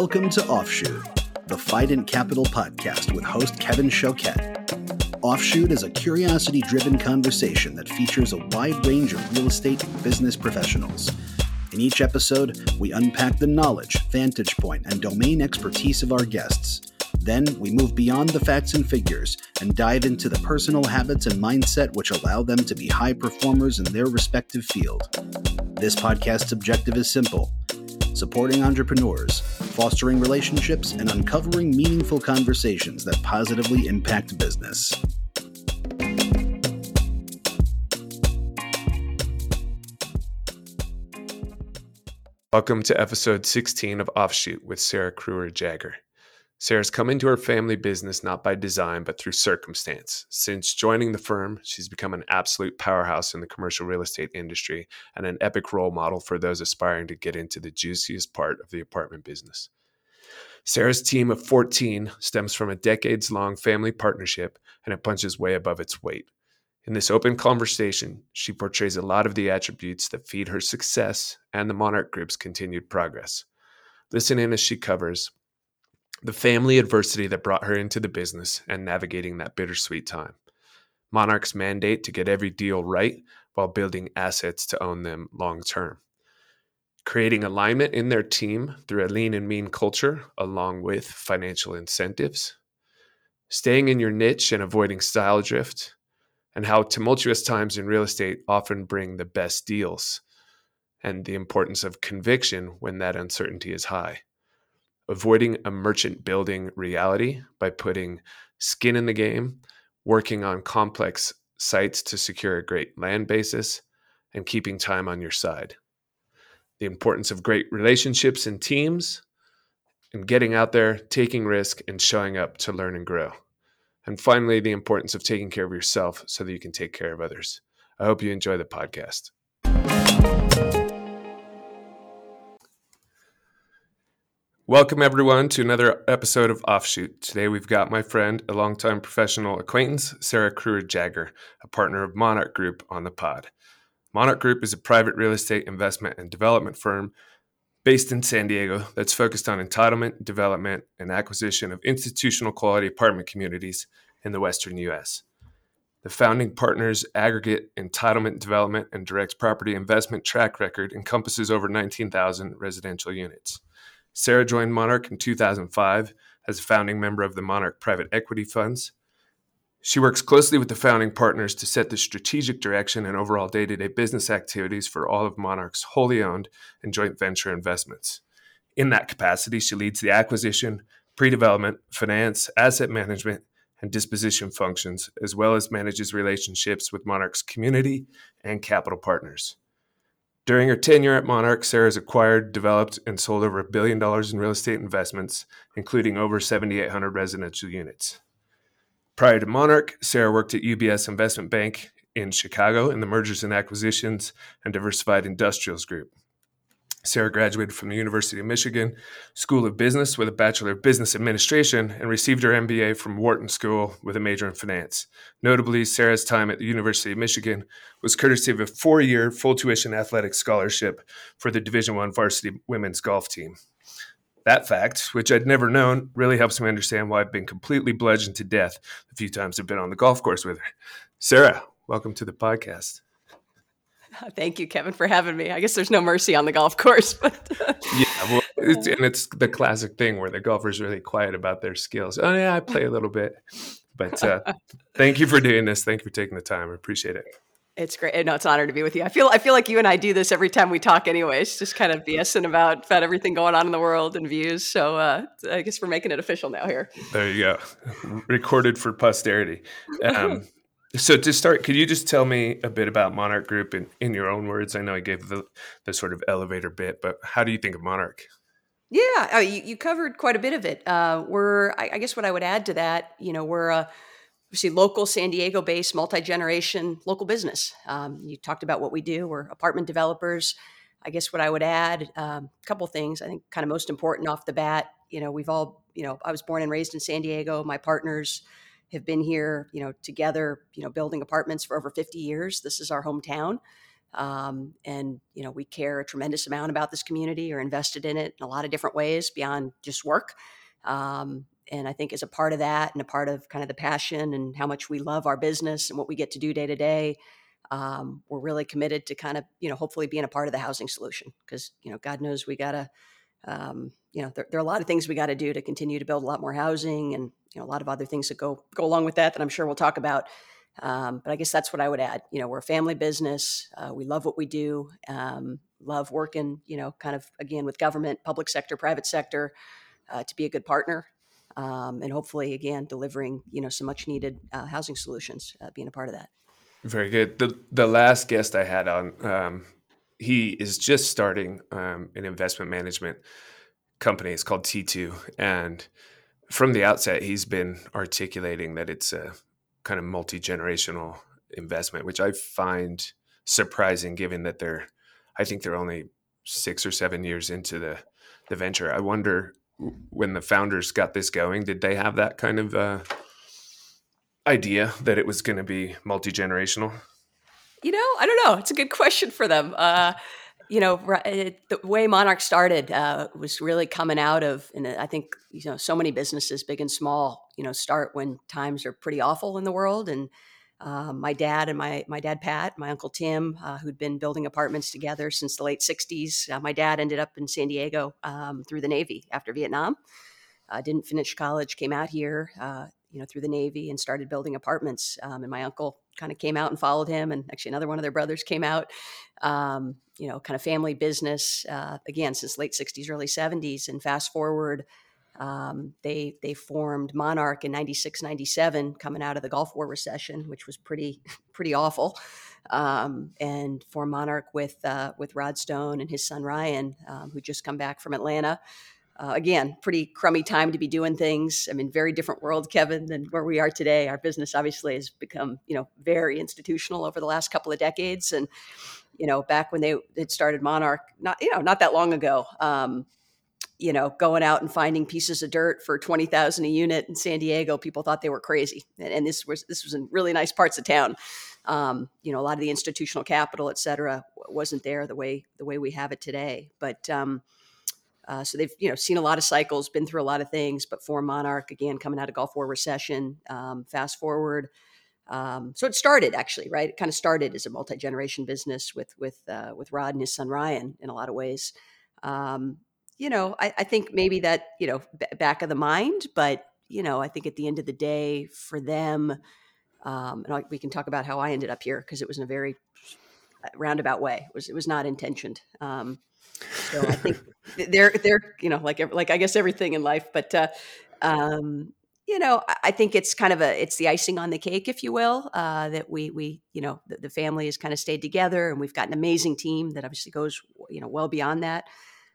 Welcome to Offshoot, the Fident Capital podcast with host Kevin Choquette. Offshoot is a curiosity driven conversation that features a wide range of real estate and business professionals. In each episode, we unpack the knowledge, vantage point, and domain expertise of our guests. Then we move beyond the facts and figures and dive into the personal habits and mindset which allow them to be high performers in their respective field. This podcast's objective is simple supporting entrepreneurs, fostering relationships, and uncovering meaningful conversations that positively impact business. Welcome to episode 16 of Offshoot with Sarah Kruer Jager. Sarah's come into her family business not by design, but through circumstance. Since joining the firm, she's become an absolute powerhouse in the commercial real estate industry and an epic role model for those aspiring to get into the juiciest part of the apartment business. Sarah's team of 14 stems from a decades long family partnership and it punches way above its weight. In this open conversation, she portrays a lot of the attributes that feed her success and the Monarch Group's continued progress. Listen in as she covers the family adversity that brought her into the business and navigating that bittersweet time. Monarch's mandate to get every deal right while building assets to own them long term. Creating alignment in their team through a lean and mean culture, along with financial incentives. Staying in your niche and avoiding style drift. And how tumultuous times in real estate often bring the best deals. And the importance of conviction when that uncertainty is high avoiding a merchant building reality by putting skin in the game, working on complex sites to secure a great land basis, and keeping time on your side. The importance of great relationships and teams, and getting out there, taking risk, and showing up to learn and grow. And finally, the importance of taking care of yourself so that you can take care of others. I hope you enjoy the podcast. Welcome, everyone, to another episode of Offshoot. Today, we've got my friend, a longtime professional acquaintance, Sarah Kruer Jager, a partner of Monarch Group, on the pod. Monarch Group is a private real estate investment and development firm based in San Diego that's focused on entitlement, development, and acquisition of institutional quality apartment communities in the Western U.S. The founding partner's aggregate entitlement development and direct property investment track record encompasses over 19,000 residential units. Sarah joined Monarch in 2005 as a founding member of the Monarch Private Equity Funds. She works closely with the founding partners to set the strategic direction and overall day to day business activities for all of Monarch's wholly owned and joint venture investments. In that capacity, she leads the acquisition, pre development, finance, asset management, and disposition functions, as well as manages relationships with Monarch's community and capital partners. During her tenure at Monarch, Sarah has acquired, developed, and sold over a billion dollars in real estate investments, including over 7,800 residential units. Prior to Monarch, Sarah worked at UBS Investment Bank in Chicago in the mergers and acquisitions and diversified industrials group. Sarah graduated from the University of Michigan School of Business with a Bachelor of Business Administration and received her MBA from Wharton School with a major in finance. Notably, Sarah's time at the University of Michigan was courtesy of a four-year full tuition athletic scholarship for the Division One varsity women's golf team. That fact, which I'd never known, really helps me understand why I've been completely bludgeoned to death the few times I've been on the golf course with her. Sarah, welcome to the podcast. Thank you, Kevin, for having me. I guess there's no mercy on the golf course, but yeah, well, it's, and it's the classic thing where the golfer's really quiet about their skills. Oh yeah, I play a little bit, but uh, thank you for doing this. Thank you for taking the time. I appreciate it. It's great. No, it's an honor to be with you. I feel I feel like you and I do this every time we talk, anyways. Just kind of BSing about about everything going on in the world and views. So uh, I guess we're making it official now here. There you go, recorded for posterity. Um, so to start, could you just tell me a bit about Monarch Group in, in your own words? I know I gave the, the sort of elevator bit, but how do you think of Monarch? Yeah, uh, you, you, covered quite a bit of it. Uh, we're, I, I, guess, what I would add to that, you know, we're a see local San Diego-based, multi-generation local business. Um, you talked about what we do. We're apartment developers. I guess what I would add, um, a couple things. I think kind of most important off the bat. You know, we've all, you know, I was born and raised in San Diego. My partners have been here, you know, together, you know, building apartments for over 50 years. This is our hometown. Um, and you know, we care a tremendous amount about this community, or invested in it in a lot of different ways beyond just work. Um, and I think as a part of that, and a part of kind of the passion and how much we love our business and what we get to do day to day, um, we're really committed to kind of you know hopefully being a part of the housing solution because you know God knows we gotta um, you know there, there, are a lot of things we got to do to continue to build a lot more housing and you know a lot of other things that go go along with that that I'm sure we'll talk about. Um, but I guess that's what I would add. You know, we're a family business. Uh, we love what we do. Um, love working. You know, kind of again with government, public sector, private sector, uh, to be a good partner, um, and hopefully again delivering you know some much needed uh, housing solutions. Uh, being a part of that. Very good. The the last guest I had on, um, he is just starting um, an investment management company. It's called T2, and from the outset, he's been articulating that it's a kind of multi generational investment, which I find surprising, given that they're, I think they're only six or seven years into the the venture. I wonder when the founders got this going, did they have that kind of uh, idea that it was going to be multi generational? You know, I don't know. It's a good question for them. Uh, you know, it, the way Monarch started uh, was really coming out of, and I think you know, so many businesses, big and small, you know, start when times are pretty awful in the world. And uh, my dad and my my dad Pat, my uncle Tim, uh, who'd been building apartments together since the late '60s. Uh, my dad ended up in San Diego um, through the Navy after Vietnam. didn't finish college, came out here uh, you know, through the Navy and started building apartments. Um, and my uncle kind of came out and followed him, and actually another one of their brothers came out. Um, you know, kind of family business uh, again since late '60s, early '70s. And fast forward, um, they they formed Monarch in '96, '97, coming out of the Gulf War recession, which was pretty pretty awful. Um, and formed Monarch with uh, with Rod Stone and his son Ryan, um, who just come back from Atlanta uh, again, pretty crummy time to be doing things. I mean, very different world, Kevin, than where we are today. Our business obviously has become, you know, very institutional over the last couple of decades. And, you know, back when they had started Monarch, not, you know, not that long ago, um, you know, going out and finding pieces of dirt for 20,000 a unit in San Diego, people thought they were crazy. And, and this was, this was in really nice parts of town. Um, you know, a lot of the institutional capital, et cetera, wasn't there the way, the way we have it today. But, um, uh, so they've you know seen a lot of cycles, been through a lot of things. But for Monarch, again, coming out of Gulf War recession, um, fast forward. Um, so it started actually, right? It kind of started as a multi generation business with with uh, with Rod and his son Ryan in a lot of ways. Um, you know, I, I, think maybe that you know b- back of the mind, but you know, I think at the end of the day, for them, um, and I, we can talk about how I ended up here because it was in a very uh, roundabout way. It was it was not intentioned. Um, so I think they're they're you know like like I guess everything in life, but uh, um, you know I think it's kind of a it's the icing on the cake, if you will, uh, that we we you know the, the, family has kind of stayed together, and we've got an amazing team that obviously goes you know well beyond that.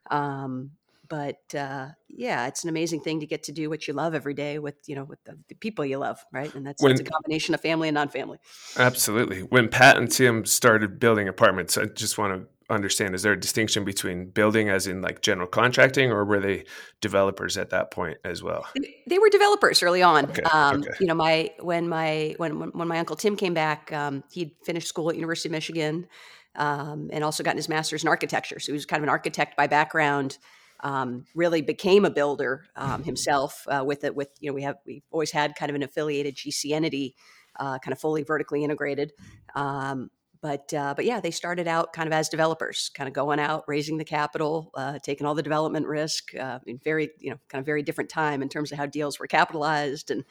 Um, but uh, yeah, it's an amazing thing to get to do what you love every day with you know with the, the people you love, right? And that's, when, that's, a combination of family and non-family. Absolutely. When Pat and Tim started building apartments, I just want to understand is there a distinction between building as in like general contracting or were they developers at that point as well? They were developers early on. Okay, um, okay. you know my when my when when my uncle tim came back um, he'd finished school at university of michigan um, and also gotten his master's in architecture. So he was kind of an architect by background um, really became a builder um, himself uh, with it with you know we have we've always had kind of an affiliated gc entity uh, kind of fully vertically integrated. Um, but uh, but yeah, they started out kind of as developers, kind of going out, raising the capital, uh, taking all the development risk. Uh, in very you know kind of very different time in terms of how deals were capitalized and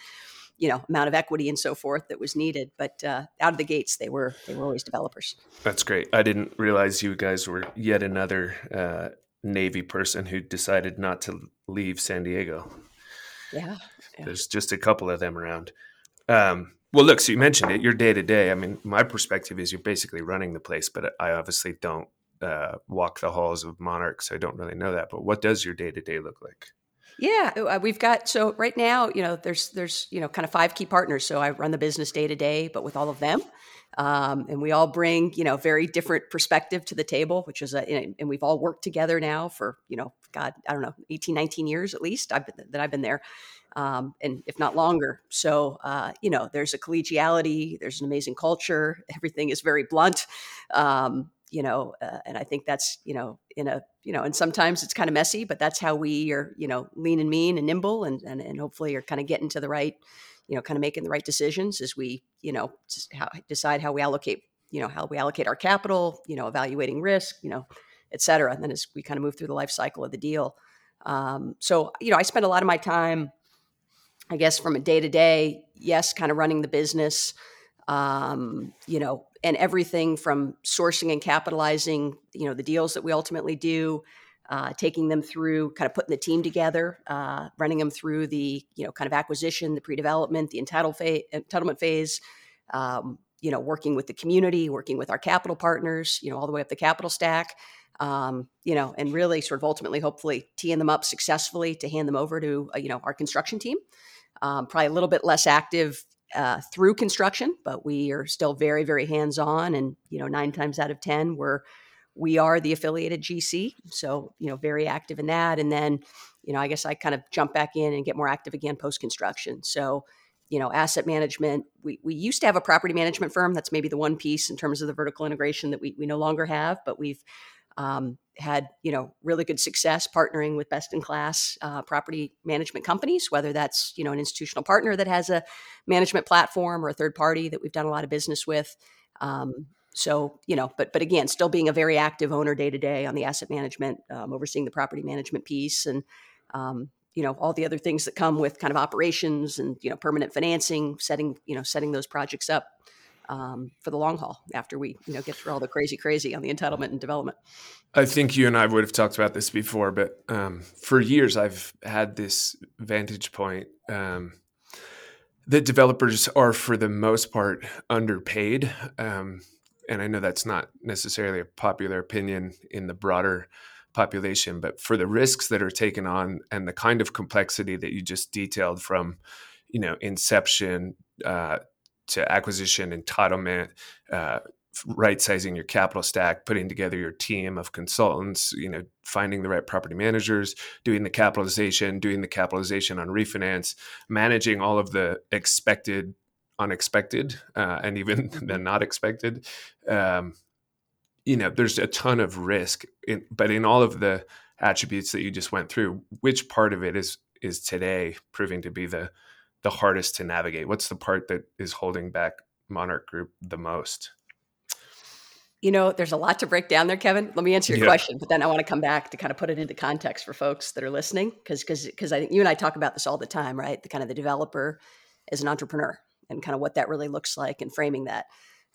you know amount of equity and so forth that was needed. But uh, out of the gates, they were they were always developers. That's great. I didn't realize you guys were yet another uh, Navy person who decided not to leave San Diego. Yeah, yeah. there's just a couple of them around. Um, well, look, so you mentioned it. Your day to day. I mean, my perspective is you're basically running the place, but I obviously don't uh, walk the halls of Monarch, so I don't really know that. But what does your day to day look like? Yeah, uh, we've got so right now, you know, there's there's you know kind of five key partners. So I run the business day to day, but with all of them, um, and we all bring you know very different perspective to the table, which is a and we've all worked together now for you know God I don't know 18, 19 years at least I've been, that I've been there um, and if not longer. So, uh, you know, there's a collegiality, there's an amazing culture. Everything is very blunt. Um, you know, uh, and I think that's you know in a you know, and sometimes it's kind of messy, but that's how we are you know lean and mean and nimble, and and, and hopefully are kind of getting to the right, you know, kind of making the right decisions as we you know how, decide how we allocate you know how we allocate our capital, you know, evaluating risk, you know, et cetera, and then as we kind of move through the life cycle of the deal. Um, so you know, I spend a lot of my time, I guess, from a day to day, yes, kind of running the business um, you know, and everything from sourcing and capitalizing, you know, the deals that we ultimately do, uh, taking them through, kind of putting the team together, uh, running them through the, you know, kind of acquisition, the pre-development, the entitle phase, entitlement phase, um, you know, working with the community, working with our capital partners, you know, all the way up the capital stack, um, you know, and really sort of ultimately, hopefully, teeing them up successfully to hand them over to, uh, you know, our construction team. Um, probably a little bit less active uh, through construction, but we are still very, very hands on. And, you know, nine times out of 10, we're, we are the affiliated GC. So, you know, very active in that. And then, you know, I guess I kind of jump back in and get more active again post construction. So, you know, asset management. We, we used to have a property management firm. That's maybe the one piece in terms of the vertical integration that we, we no longer have, but we've um, had you know really good success partnering with best in class uh, property management companies whether that's you know an institutional partner that has a management platform or a third party that we've done a lot of business with. Um, so you know but but again still being a very active owner day to day on the asset management um, overseeing the property management piece and um, you know all the other things that come with kind of operations and you know permanent financing setting you know setting those projects up um, for the long haul after we you know get through all the crazy crazy on the entitlement and development. I think you and I would have talked about this before, but um, for years I've had this vantage point um, that developers are for the most part underpaid, um, and I know that's not necessarily a popular opinion in the broader population, but for the risks that are taken on and the kind of complexity that you just detailed from you know inception uh, to acquisition, entitlement, uh, right sizing your capital stack, putting together your team of consultants, you know, finding the right property managers, doing the capitalization, doing the capitalization on refinance, managing all of the expected, unexpected, uh, and even the not expected. Um, you know, there's a ton of risk, in, but in all of the attributes that you just went through, which part of it is is today proving to be the the hardest to navigate? What's the part that is holding back Monarch Group the most? You know, there's a lot to break down there, Kevin. Let me answer your yeah. question, but then I want to come back to kind of put it into context for folks that are listening, because because because I think you and I talk about this all the time, right? The kind of the developer as an entrepreneur and kind of what that really looks like and framing that.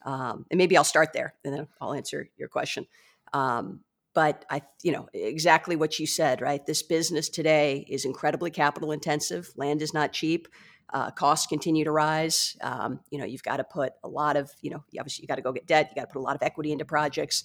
Um, and maybe I'll start there, and then I'll answer your question. Um, but I, you know, exactly what you said, right? This business today is incredibly capital intensive. Land is not cheap uh, costs continue to rise. Um, you know, you've got to put a lot of, you know, obviously you got to go get debt. You got to put a lot of equity into projects.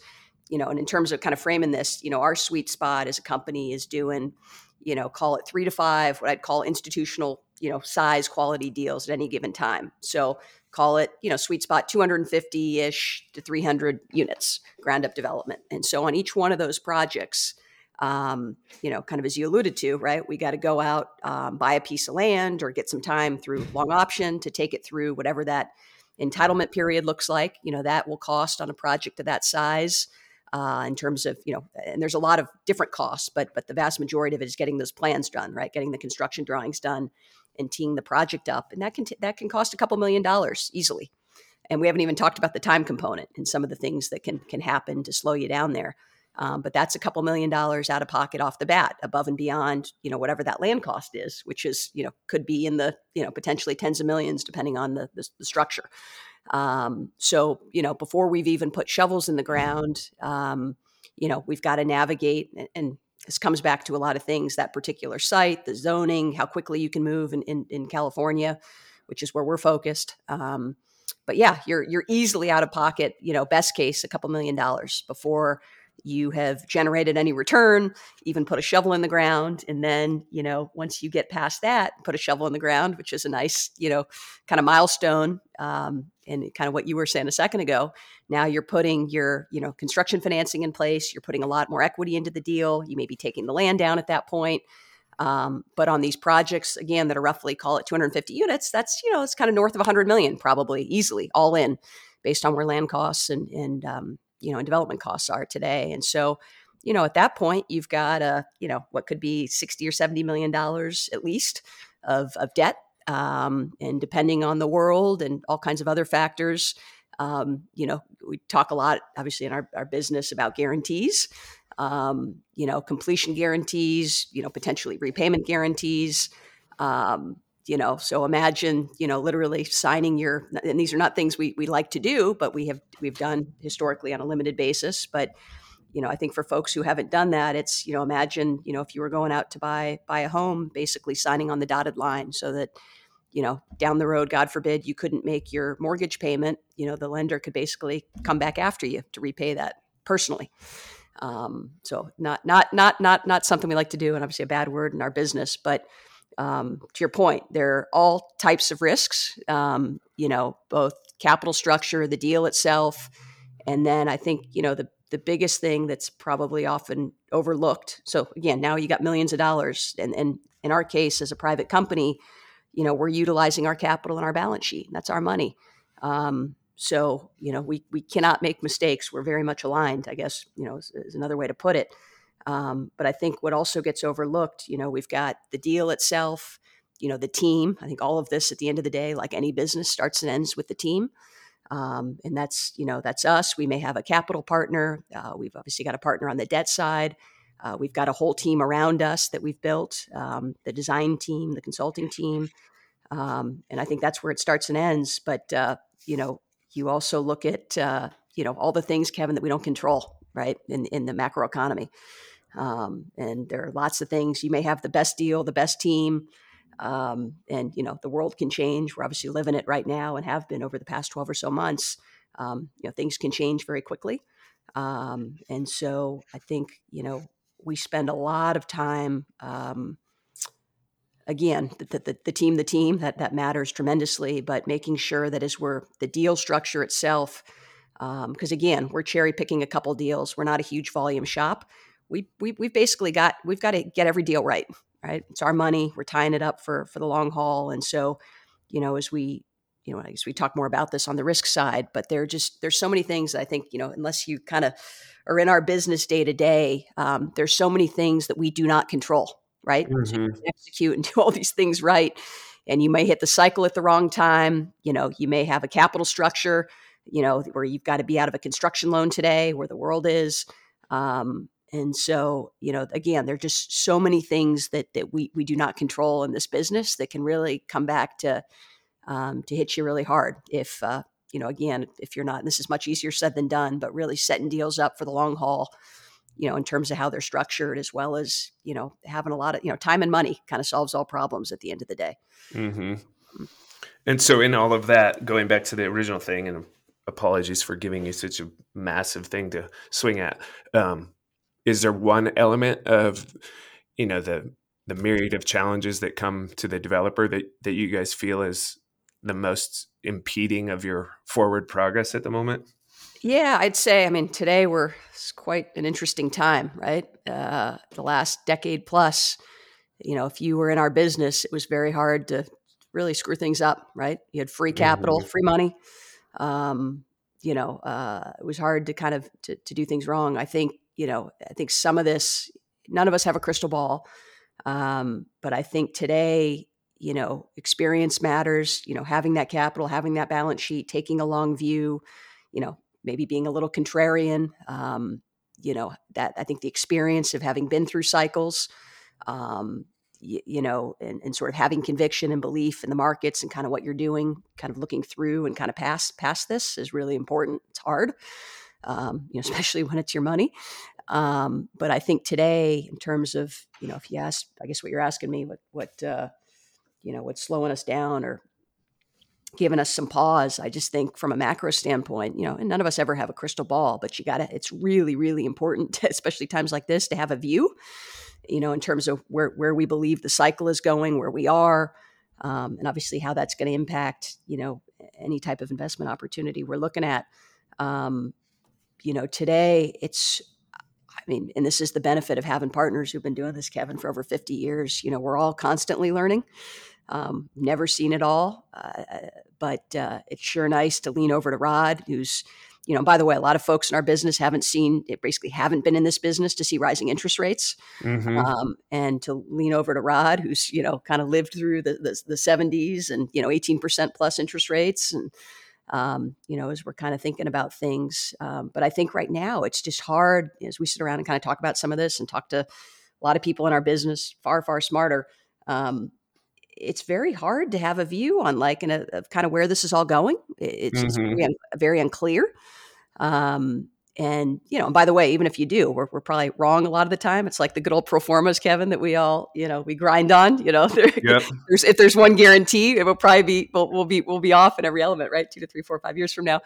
You know, and in terms of kind of framing this, you know, our sweet spot as a company is doing, you know, call it three to five, what I'd call institutional, you know, size quality deals at any given time. So call it, you know, sweet spot 250 ish to 300 units, ground up development. And so on each one of those projects, um, you know, kind of as you alluded to, right? We got to go out, um, buy a piece of land or get some time through long option to take it through whatever that entitlement period looks like. You know, that will cost on a project of that size. Uh, in terms of you know, and there's a lot of different costs, but but the vast majority of it is getting those plans done, right? Getting the construction drawings done and teeing the project up, and that can t- that can cost a couple million dollars easily. And we haven't even talked about the time component and some of the things that can can happen to slow you down there. Um, but that's a couple million dollars out of pocket off the bat, above and beyond, you know, whatever that land cost is, which is, you know, could be in the, you know, potentially tens of millions depending on the, the, the structure. Um, so, you know, before we've even put shovels in the ground, um, you know, we've got to navigate, and, and, this comes back to a lot of things: that particular site, the zoning, how quickly you can move in in, in California, which is where we're focused. Um, but yeah, you're you're easily out of pocket. You know, best case, a couple million dollars before you have generated any return, even put a shovel in the ground. And then, you know, once you get past that, put a shovel in the ground, which is a nice, you know, kind of milestone. Um, and kind of what you were saying a second ago. Now you're putting your, you know, construction financing in place. You're putting a lot more equity into the deal. You may be taking the land down at that point. Um, but on these projects, again, that are roughly call it 250 units, that's you know it's kind of north of 100 million, probably easily all in, based on where land costs and and um, you know and development costs are today and so you know at that point you've got a you know what could be 60 or 70 million dollars at least of, of debt um, and depending on the world and all kinds of other factors um, you know we talk a lot obviously in our, our business about guarantees um, you know completion guarantees you know potentially repayment guarantees um, you know so imagine you know literally signing your and these are not things we, we like to do but we have we've done historically on a limited basis but you know i think for folks who haven't done that it's you know imagine you know if you were going out to buy buy a home basically signing on the dotted line so that you know down the road god forbid you couldn't make your mortgage payment you know the lender could basically come back after you to repay that personally. Um, so not not not not not something we like to do and obviously a bad word in our business but um, to your point, there are all types of risks, um, you know, both capital structure, the deal itself. And then I think, you know, the, the biggest thing that's probably often overlooked. So again, now you got millions of dollars. And, and in our case, as a private company, you know, we're utilizing our capital and our balance sheet. That's our money. Um, so, you know, we, we cannot make mistakes. We're very much aligned, I guess, you know, is, is another way to put it. Um, but I think what also gets overlooked, you know, we've got the deal itself, you know, the team. I think all of this at the end of the day, like any business, starts and ends with the team. Um, and that's, you know, that's us. We may have a capital partner. Uh, we've obviously got a partner on the debt side. Uh, we've got a whole team around us that we've built um, the design team, the consulting team. Um, and I think that's where it starts and ends. But, uh, you know, you also look at, uh, you know, all the things, Kevin, that we don't control, right, in, in the macro economy. Um, and there are lots of things. You may have the best deal, the best team, um, and you know the world can change. We're obviously living it right now and have been over the past twelve or so months. Um, you know things can change very quickly, um, and so I think you know we spend a lot of time. Um, again, the, the, the team, the team that that matters tremendously, but making sure that as we're the deal structure itself, because um, again, we're cherry picking a couple deals. We're not a huge volume shop we, we we've basically got we've got to get every deal right right it's our money we're tying it up for for the long haul and so you know as we you know i guess we talk more about this on the risk side but there are just there's so many things that i think you know unless you kind of are in our business day to day um, there's so many things that we do not control right mm-hmm. so execute and do all these things right and you may hit the cycle at the wrong time you know you may have a capital structure you know where you've got to be out of a construction loan today where the world is um, and so, you know, again, there are just so many things that that we we do not control in this business that can really come back to um, to hit you really hard if uh, you know again if you're not this is much easier said than done but really setting deals up for the long haul you know in terms of how they're structured as well as you know having a lot of you know time and money kind of solves all problems at the end of the day mm-hmm. Mm. and so in all of that going back to the original thing and apologies for giving you such a massive thing to swing at um, is there one element of you know the the myriad of challenges that come to the developer that that you guys feel is the most impeding of your forward progress at the moment? Yeah i'd say i mean today we're it's quite an interesting time right? Uh, the last decade plus you know if you were in our business it was very hard to really screw things up right? You had free capital mm-hmm. free money. Um, you know uh, it was hard to kind of to, to do things wrong. I think you know, I think some of this, none of us have a crystal ball. Um, but I think today, you know, experience matters, you know, having that capital, having that balance sheet, taking a long view, you know, maybe being a little contrarian. Um, you know, that I think the experience of having been through cycles, um, you, know, and, and, sort of having conviction and belief in the markets and kind of what you're doing, kind of looking through and kind of past past this is really important. It's hard um, you know, especially when it's your money. Um, but I think today, in terms of, you know, if you ask, I guess what you're asking me, what, what, uh, you know, what's slowing us down or giving us some pause. I just think from a macro standpoint, you know, and none of us ever have a crystal ball, but you got to, it's really, really important, especially times like this, to have a view, you know, in terms of where, where we believe the cycle is going, where we are, um, and obviously how that's going to impact, you know, any type of investment opportunity we're looking at. Um, you know, today it's, I mean, and this is the benefit of having partners who've been doing this, Kevin, for over 50 years. You know, we're all constantly learning. Um, never seen it all, uh, but uh, it's sure nice to lean over to Rod, who's, you know, by the way, a lot of folks in our business haven't seen it, basically haven't been in this business to see rising interest rates. Mm-hmm. Um, and to lean over to Rod, who's, you know, kind of lived through the, the, the 70s and, you know, 18% plus interest rates. And, um, you know, as we're kind of thinking about things. Um, but I think right now it's just hard as we sit around and kind of talk about some of this and talk to a lot of people in our business, far, far smarter. Um, it's very hard to have a view on like in a, of kind of where this is all going. It's, mm-hmm. it's very, very, unclear. Um, and you know, and by the way, even if you do, we're, we're probably wrong a lot of the time. It's like the good old pro formas, Kevin, that we all you know we grind on. You know, yep. there's, if there's one guarantee, it will probably be we'll, we'll, be we'll be off in every element, right? Two to three, four, five years from now.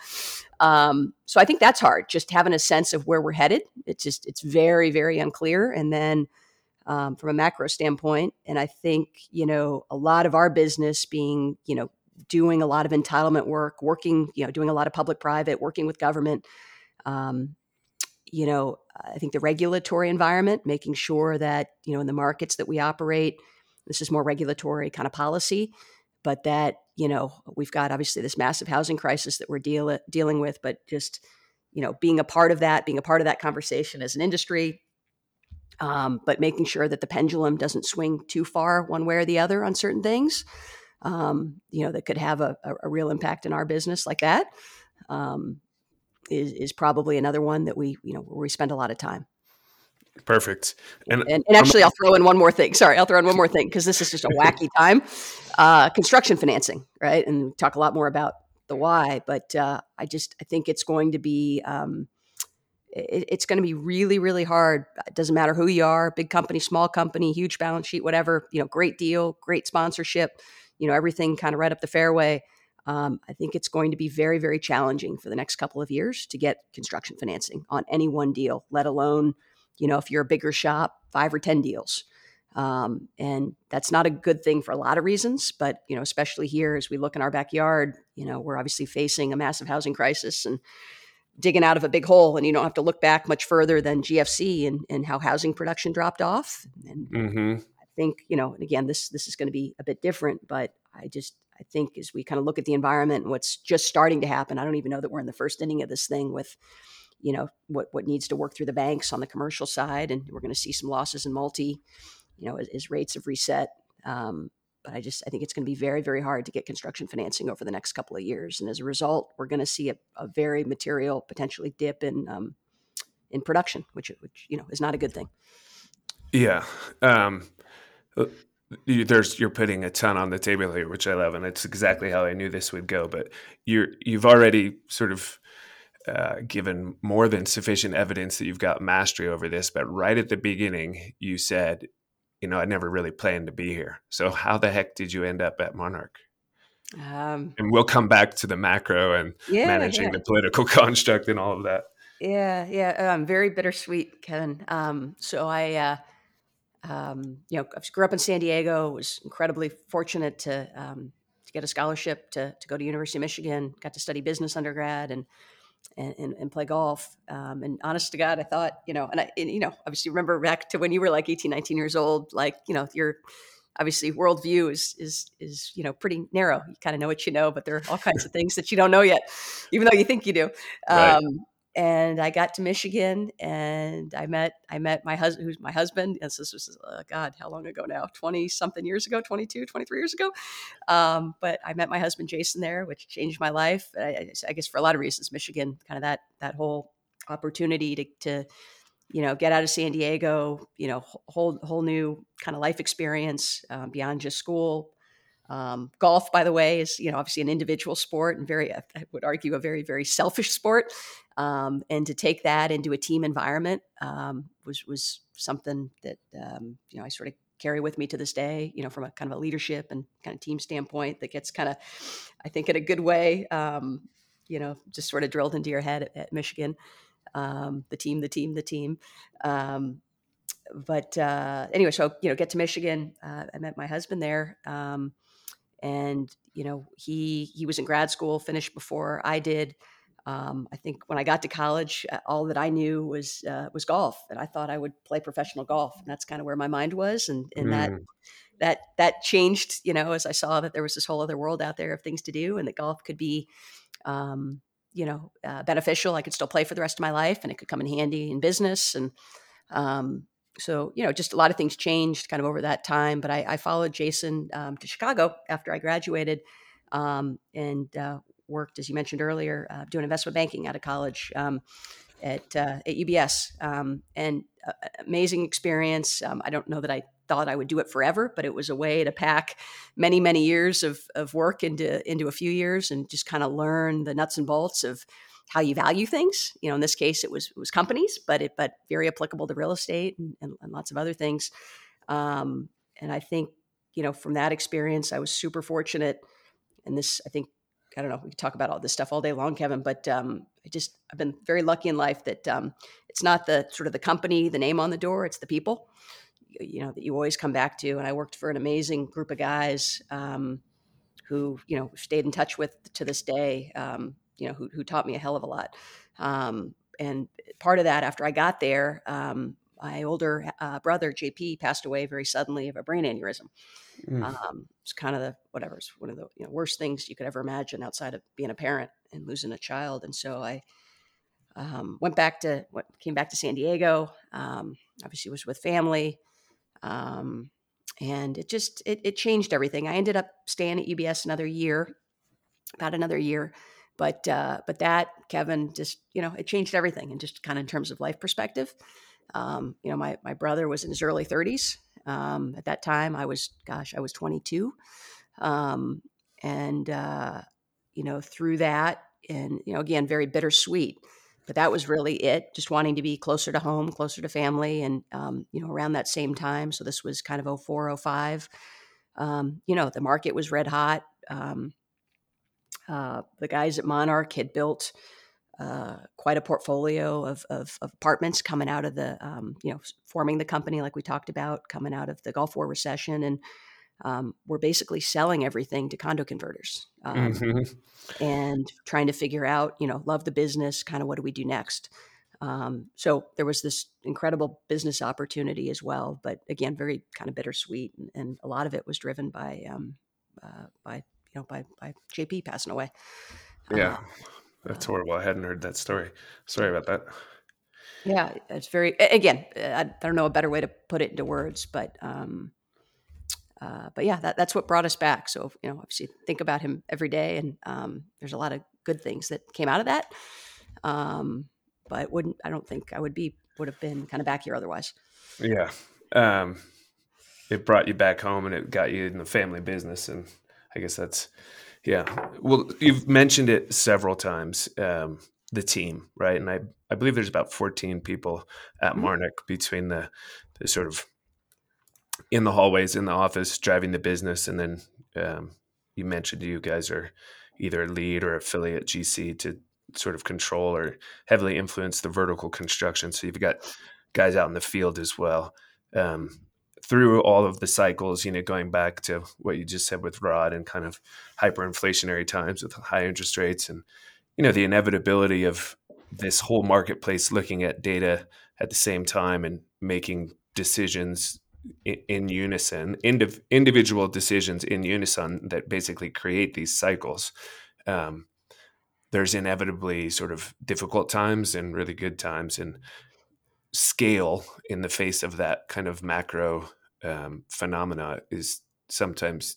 Um, so I think that's hard. Just having a sense of where we're headed. It's just it's very very unclear, and then um, from a macro standpoint. And I think, you know, a lot of our business being, you know, doing a lot of entitlement work, working, you know, doing a lot of public private, working with government. Um, you know, I think the regulatory environment, making sure that, you know, in the markets that we operate, this is more regulatory kind of policy, but that, you know, we've got obviously this massive housing crisis that we're deal- dealing with, but just, you know, being a part of that, being a part of that conversation as an industry, um, but making sure that the pendulum doesn't swing too far one way or the other on certain things, um, you know, that could have a, a, real impact in our business like that um, is is probably another one that we, you know, where we spend a lot of time. Perfect. And, and, and actually, I'll throw in one more thing. Sorry, I'll throw in one more thing because this is just a wacky time. Uh, construction financing, right? And talk a lot more about the why, but uh, I just I think it's going to be um, it, it's going to be really, really hard. It doesn't matter who you are, big company, small company, huge balance sheet, whatever, you know, great deal, great sponsorship, you know, everything kind of right up the fairway. Um, I think it's going to be very, very challenging for the next couple of years to get construction financing on any one deal, let alone, you know, if you're a bigger shop, five or 10 deals. Um, and that's not a good thing for a lot of reasons, but, you know, especially here as we look in our backyard, you know, we're obviously facing a massive housing crisis and, digging out of a big hole and you don't have to look back much further than GFC and, and how housing production dropped off. And mm-hmm. I think, you know, and again, this, this is going to be a bit different, but I just, I think as we kind of look at the environment and what's just starting to happen, I don't even know that we're in the first inning of this thing with, you know, what, what needs to work through the banks on the commercial side. And we're going to see some losses in multi, you know, as, as rates have reset. Um, but I just I think it's going to be very very hard to get construction financing over the next couple of years, and as a result, we're going to see a, a very material potentially dip in um, in production, which which you know is not a good thing. Yeah. Um, uh, there's you're putting a ton on the table here, which I love, and it's exactly how I knew this would go. But you're you've already sort of uh, given more than sufficient evidence that you've got mastery over this. But right at the beginning, you said you know, I never really planned to be here. So how the heck did you end up at Monarch? Um, and we'll come back to the macro and yeah, managing yeah. the political construct and all of that. Yeah, yeah, um, very bittersweet, Kevin. Um, so I, uh, um, you know, I grew up in San Diego. Was incredibly fortunate to um, to get a scholarship to to go to University of Michigan. Got to study business undergrad and and, and, play golf. Um, and honest to God, I thought, you know, and I, and, you know, obviously remember back to when you were like 18, 19 years old, like, you know, your obviously worldview is, is, is, you know, pretty narrow. You kind of know what you know, but there are all kinds of things that you don't know yet, even though you think you do. Right. And I got to Michigan and I met I met my husband who's my husband and this was uh, God how long ago now? 20 something years ago? 22 23 years ago? Um, but I met my husband Jason there which changed my life I, I, guess for a lot of reasons Michigan kind of that that whole opportunity to, to you know get out of San Diego you know whole whole new kind of life experience um, beyond just school um, golf, by the way, is you know obviously an individual sport and very, I would argue, a very very selfish sport. Um, and to take that into a team environment um, was was something that um, you know I sort of carry with me to this day. You know, from a kind of a leadership and kind of team standpoint, that gets kind of, I think, in a good way. Um, you know, just sort of drilled into your head at, at Michigan. Um, the team, the team, the team but uh, anyway, so you know, get to Michigan. Uh, I met my husband there, um, and you know he he was in grad school finished before i did um, I think when I got to college, all that I knew was uh, was golf, and I thought I would play professional golf, and that's kind of where my mind was, and and mm. that that that changed, you know, as I saw that there was this whole other world out there of things to do, and that golf could be, um, you know, uh, beneficial. I could still play for the rest of my life, and it could come in handy in business, and um, so you know, just a lot of things changed kind of over that time. But I, I followed Jason um, to Chicago after I graduated, um, and uh, worked, as you mentioned earlier, uh, doing investment banking out of college um, at uh, at UBS, um, and uh, amazing experience. Um, I don't know that I thought I would do it forever, but it was a way to pack many many years of of work into into a few years and just kind of learn the nuts and bolts of how you value things. You know, in this case, it was it was companies, but it but very applicable to real estate and, and, and lots of other things. Um, and I think you know from that experience, I was super fortunate. And this, I think, I don't know. We could talk about all this stuff all day long, Kevin. But um, I just I've been very lucky in life that um, it's not the sort of the company, the name on the door. It's the people, you know, that you always come back to. And I worked for an amazing group of guys um, who you know stayed in touch with to this day. Um, you know, who, who taught me a hell of a lot. Um, and part of that, after I got there, um, my older uh, brother JP passed away very suddenly of a brain aneurysm. Mm. Um, it's kind of the whatever. It's one of the you know, worst things you could ever imagine outside of being a parent and losing a child. And so I um, went back to what came back to San Diego. Um, obviously, was with family, um, and it just it, it changed everything. I ended up staying at UBS another year, about another year. But uh, but that Kevin just you know it changed everything and just kind of in terms of life perspective. Um, you know, my my brother was in his early 30s. Um, at that time, I was, gosh, I was 22. Um, and, uh, you know, through that, and, you know, again, very bittersweet, but that was really it, just wanting to be closer to home, closer to family. And, um, you know, around that same time, so this was kind of 04, 05, um, you know, the market was red hot. Um, uh, the guys at Monarch had built uh, quite a portfolio of, of, of, apartments coming out of the, um, you know, forming the company like we talked about, coming out of the Gulf War recession, and um, we're basically selling everything to condo converters um, mm-hmm. and trying to figure out, you know, love the business, kind of what do we do next. Um, so there was this incredible business opportunity as well, but again, very kind of bittersweet, and, and a lot of it was driven by um, uh, by know by by JP passing away. Yeah. Uh, that's horrible. I hadn't heard that story. Sorry about that. Yeah, it's very. Again, I don't know a better way to put it into words, but um, uh, but yeah, that, that's what brought us back. So you know, obviously, think about him every day, and um, there's a lot of good things that came out of that. Um, but wouldn't I don't think I would be would have been kind of back here otherwise. Yeah, um, it brought you back home, and it got you in the family business, and I guess that's yeah. Well, you've mentioned it several times. Um, the team, right? And I, I believe there's about 14 people at mm-hmm. Between the, the sort of in the hallways, in the office, driving the business, and then um, you mentioned you guys are either lead or affiliate GC to sort of control or heavily influence the vertical construction. So you've got guys out in the field as well. Um, through all of the cycles, you know, going back to what you just said with Rod and kind of hyperinflationary times with high interest rates and, you know, the inevitability of this whole marketplace looking at data at the same time and making decisions in, in unison, indiv- individual decisions in unison that basically create these cycles. Um, there's inevitably sort of difficult times and really good times and scale in the face of that kind of macro um, phenomena is sometimes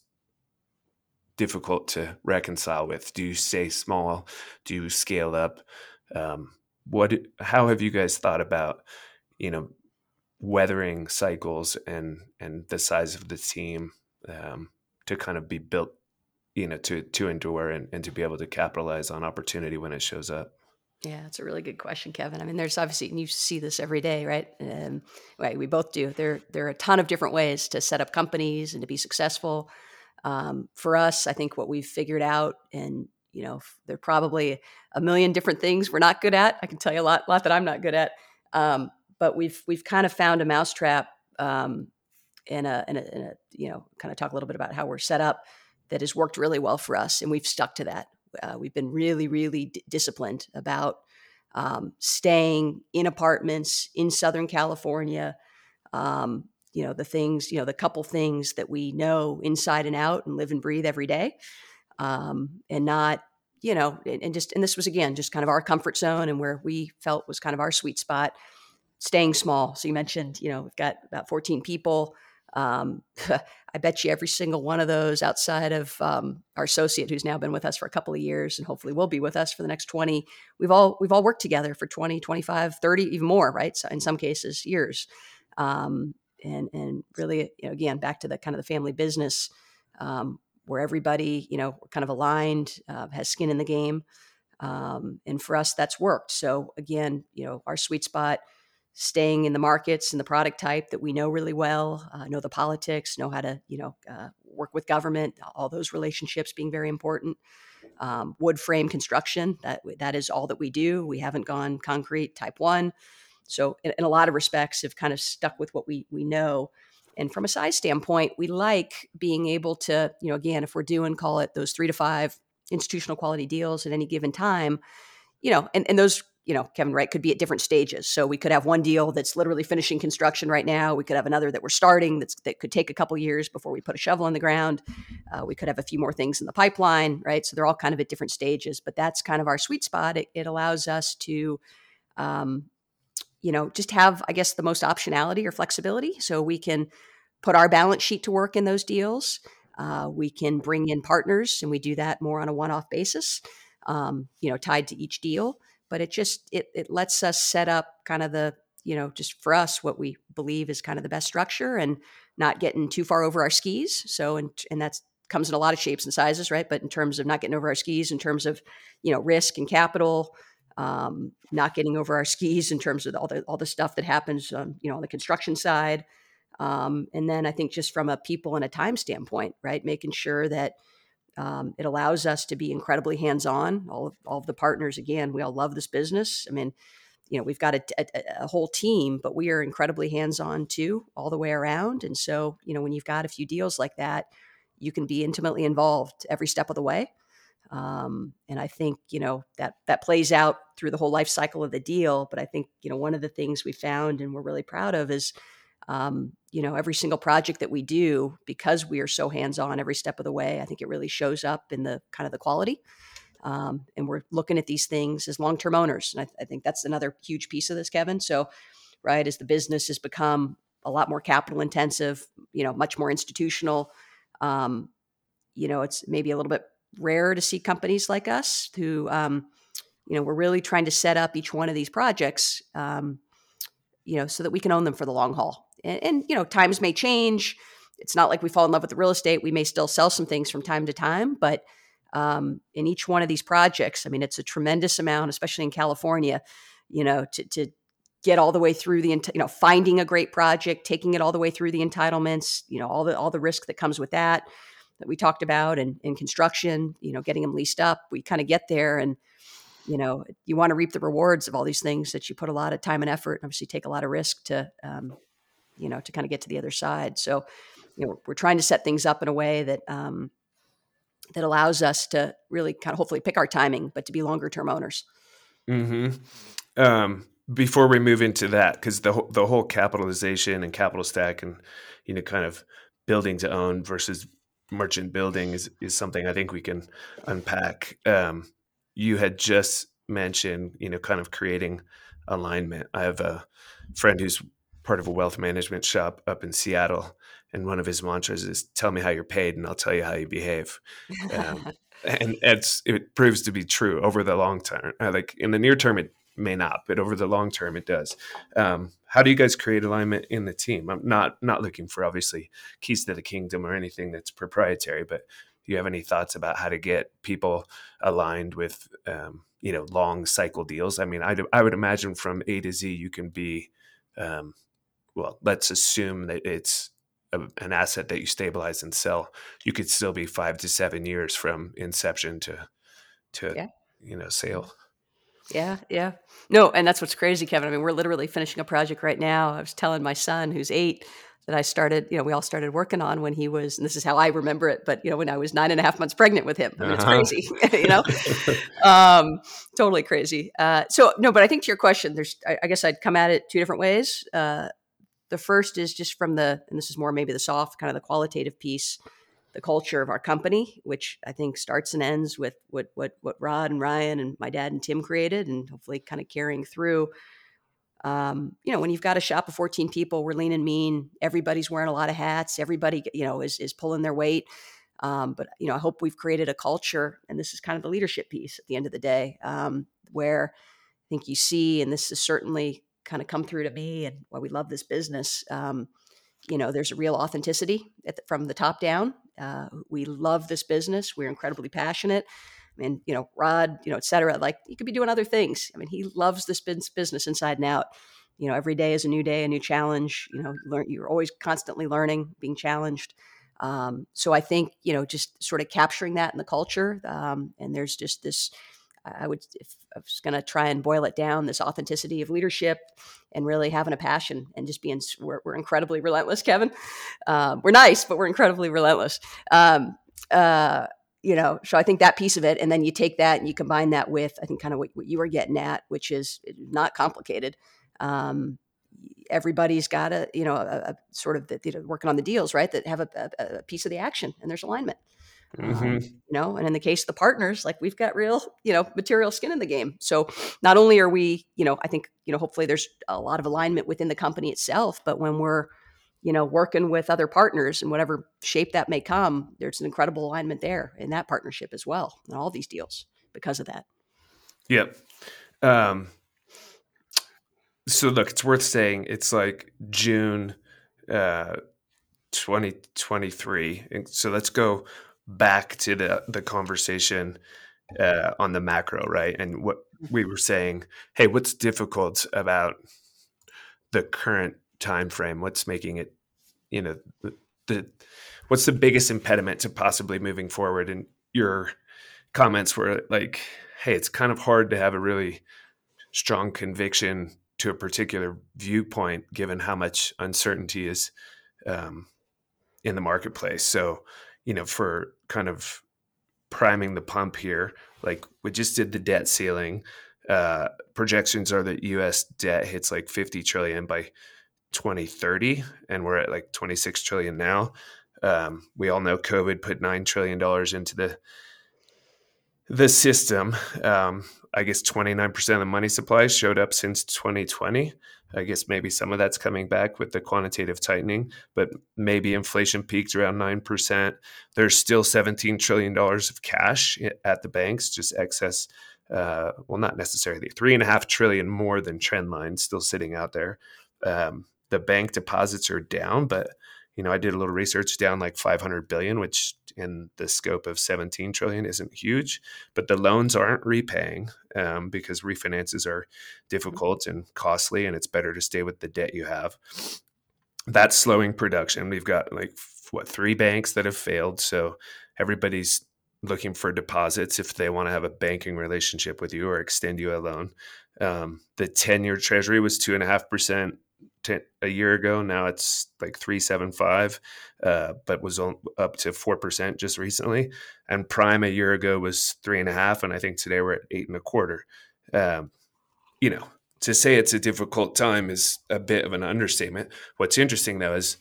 difficult to reconcile with. Do you stay small? Do you scale up? Um, what? How have you guys thought about, you know, weathering cycles and and the size of the team um, to kind of be built, you know, to to endure and, and to be able to capitalize on opportunity when it shows up? Yeah, it's a really good question, Kevin. I mean, there's obviously, and you see this every day, right? Um, right, we both do. There, there are a ton of different ways to set up companies and to be successful. Um, for us, I think what we've figured out, and you know, there are probably a million different things we're not good at. I can tell you a lot, lot that I'm not good at. Um, but we've we've kind of found a mousetrap um, in, a, in, a, in a you know kind of talk a little bit about how we're set up that has worked really well for us, and we've stuck to that Uh, we've been really, really d- disciplined about um, staying in apartments in Southern California. Um, you know, the things, you know, the couple things that we know inside and out and live and breathe every day. Um, and not, you know, and, and just, and this was again, just kind of our comfort zone and where we felt was kind of our sweet spot, staying small. So you mentioned, you know, we've got about 14 people. Um, I bet you every single one of those outside of um, our associate who's now been with us for a couple of years and hopefully will be with us for the next 20 we've all we've all worked together for 20 25 30 even more right? So in some cases years. Um, and and really you know, again back to the kind of the family business um, where everybody you know kind of aligned uh, has skin in the game. Um, and for us that's worked. So again you know our sweet spot staying in the markets and the product type that we know really well, uh, know the politics, know how to you know uh, work with government, all those relationships being very important. Um, wood frame construction that that is all that we do. We haven't gone concrete type one, so in, in a lot of respects, have kind of stuck with what we we know. And from a size standpoint, we like being able to you know again if we're doing call it those three to five institutional quality deals at any given time, you know, and, and those you know, Kevin right could be at different stages. So we could have one deal that's literally finishing construction right now. We could have another that we're starting that's, that could take a couple years before we put a shovel in the ground. Uh, we could have a few more things in the pipeline, right? So they're all kind of at different stages, but that's kind of our sweet spot. It, it allows us to, um, you know, just have, I guess, the most optionality or flexibility. So we can put our balance sheet to work in those deals. Uh, we can bring in partners, and we do that more on a one-off basis, um, you know, tied to each deal but it just it it lets us set up kind of the you know just for us what we believe is kind of the best structure and not getting too far over our skis. So and and that's comes in a lot of shapes and sizes right? But in terms of not getting over our skis in terms of you know risk and capital um, not getting over our skis in terms of all the all the stuff that happens you know on the construction side. Um, and then i think just from a people and a time standpoint right? Making sure that um, it allows us to be incredibly hands-on. All of, all of the partners, again, we all love this business. I mean, you know, we've got a, a, a whole team, but we are incredibly hands-on too, all the way around. And so, you know, when you've got a few deals like that, you can be intimately involved every step of the way. Um, and I think you know that that plays out through the whole life cycle of the deal. But I think you know one of the things we found and we're really proud of is um, you know every single project that we do because we are so hands on every step of the way i think it really shows up in the kind of the quality. Um, and we're looking at these things as long term owners and I, I, think that's another huge piece of this kevin. So right as the business has become a lot more capital intensive you know much more institutional um, you know it's maybe a little bit rare to see companies like us who um, you know we're really trying to set up each one of these projects um, you know so that we can own them for the long haul. And, and you know times may change. It's not like we fall in love with the real estate. We may still sell some things from time to time but um, in each one of these projects i mean it's a tremendous amount especially in california you know to, to get all the way through the you know finding a great project taking it all the way through the entitlements you know all the all the risk that comes with that that we talked about and in construction you know getting them leased up. We kind of get there and you know you want to reap the rewards of all these things that you put a lot of time and effort and obviously take a lot of risk to um, you know, to kind of get to the other side. So, you know, we're trying to set things up in a way that um, that allows us to really kind of hopefully pick our timing, but to be longer term owners. Hmm. Um, before we move into that, because the the whole capitalization and capital stack, and you know, kind of building to own versus merchant building is is something I think we can unpack. Um, you had just mentioned, you know, kind of creating alignment. I have a friend who's part of a wealth management shop up in Seattle, and one of his mantras is "Tell me how you're paid, and I'll tell you how you behave." Um, and it's it proves to be true over the long term. Uh, like in the near term, it may not, but over the long term, it does. Um, how do you guys create alignment in the team? I'm not not looking for obviously keys to the kingdom or anything that's proprietary, but you have any thoughts about how to get people aligned with um, you know long cycle deals? I mean, I, I would imagine from A to Z, you can be um, well, let's assume that it's a, an asset that you stabilize and sell, you could still be five to seven years from inception to to yeah. you know sale. Yeah, yeah. No, and that's what's crazy, Kevin. I mean, we're literally finishing a project right now. I was telling my son, who's eight, that I started, you know, we all started working on when he was, and this is how I remember it, but, you know, when I was nine and a half months pregnant with him. I mean, uh-huh. it's crazy, you know, um, totally crazy. Uh, so, no, but I think to your question, there's, I, I guess I'd come at it two different ways. Uh, the first is just from the, and this is more maybe the soft, kind of the qualitative piece, the culture of our company, which I think starts and ends with what, what, what Rod and Ryan and my dad and Tim created, and hopefully kind of carrying through um, you know, when you've got a shop of 14 people, we're lean and mean. Everybody's wearing a lot of hats. Everybody, you know, is is pulling their weight. Um, but you know, I hope we've created a culture, and this is kind of the leadership piece at the end of the day, um, where I think you see, and this has certainly kind of come through to me, and why we love this business. Um, you know, there's a real authenticity the, from the top down. Uh, we love this business. We're incredibly passionate. Mean, you know, Rod, you know, et cetera. Like he could be doing other things. I mean, he loves this business inside and out. You know, every day is a new day, a new challenge. You know, learn. You're always constantly learning, being challenged. Um, so I think you know, just sort of capturing that in the culture. Um, and there's just this. I would, if I was going to try and boil it down, this authenticity of leadership and really having a passion and just being, we're, we're incredibly relentless, Kevin. Um, we're nice, but we're incredibly relentless. Um, uh, you know so i think that piece of it and then you take that and you combine that with i think kind of what, what you were getting at which is not complicated. Um, everybody's got a you know a, a sort of the, you know, working on the deals right that have a, a, a, piece of the action and there's alignment. Mm-hmm. um, you know and in the case of the partners like we've got real you know material skin in the game. So not only are we you know i think you know hopefully there's a lot of alignment within the company itself but when we're you know, working with other partners in whatever shape that may come, there's an incredible alignment there in that partnership as well, and all these deals because of that. Yep. Um, so look, it's worth saying it's like June uh, 2023. And so let's go back to the the conversation uh, on the macro, right? And what we were saying, hey, what's difficult about the current time frame? What's making it, you know, the, the what's the biggest impediment to possibly moving forward? And your comments were like, hey, it's kind of hard to have a really strong conviction to a particular viewpoint given how much uncertainty is um, in the marketplace. So, you know, for kind of priming the pump here, like we just did the debt ceiling. Uh, projections are that U.S. debt hits like 50 trillion by 2030 and we're at like 26 trillion now. Um, we all know covid put 9 trillion dollars into the the system. Um, i guess 29% of the money supply showed up since 2020 i guess maybe some of that's coming back with the quantitative tightening but maybe inflation peaked around 9% there's still 17 trillion dollars of cash at the banks just excess uh, well not necessarily three and a half trillion more than trend line still sitting out there. Um, the bank deposits are down, but you know, I did a little research down like 500 billion, which in the scope of 17 trillion isn't huge, but the loans aren't repaying um, because refinances are difficult and costly, and it's better to stay with the debt you have. That's slowing production. We've got like what three banks that have failed, so everybody's looking for deposits if they want to have a banking relationship with you or extend you a loan. Um, the 10 year treasury was two and a half percent ten, a year ago. Now it's like three seven five, uh, but was on, up to four percent just recently. And prime a year ago was three and a half, and I think today we're at eight and a quarter. Um, you know, to say it's a difficult time is a bit of an understatement. What's interesting though is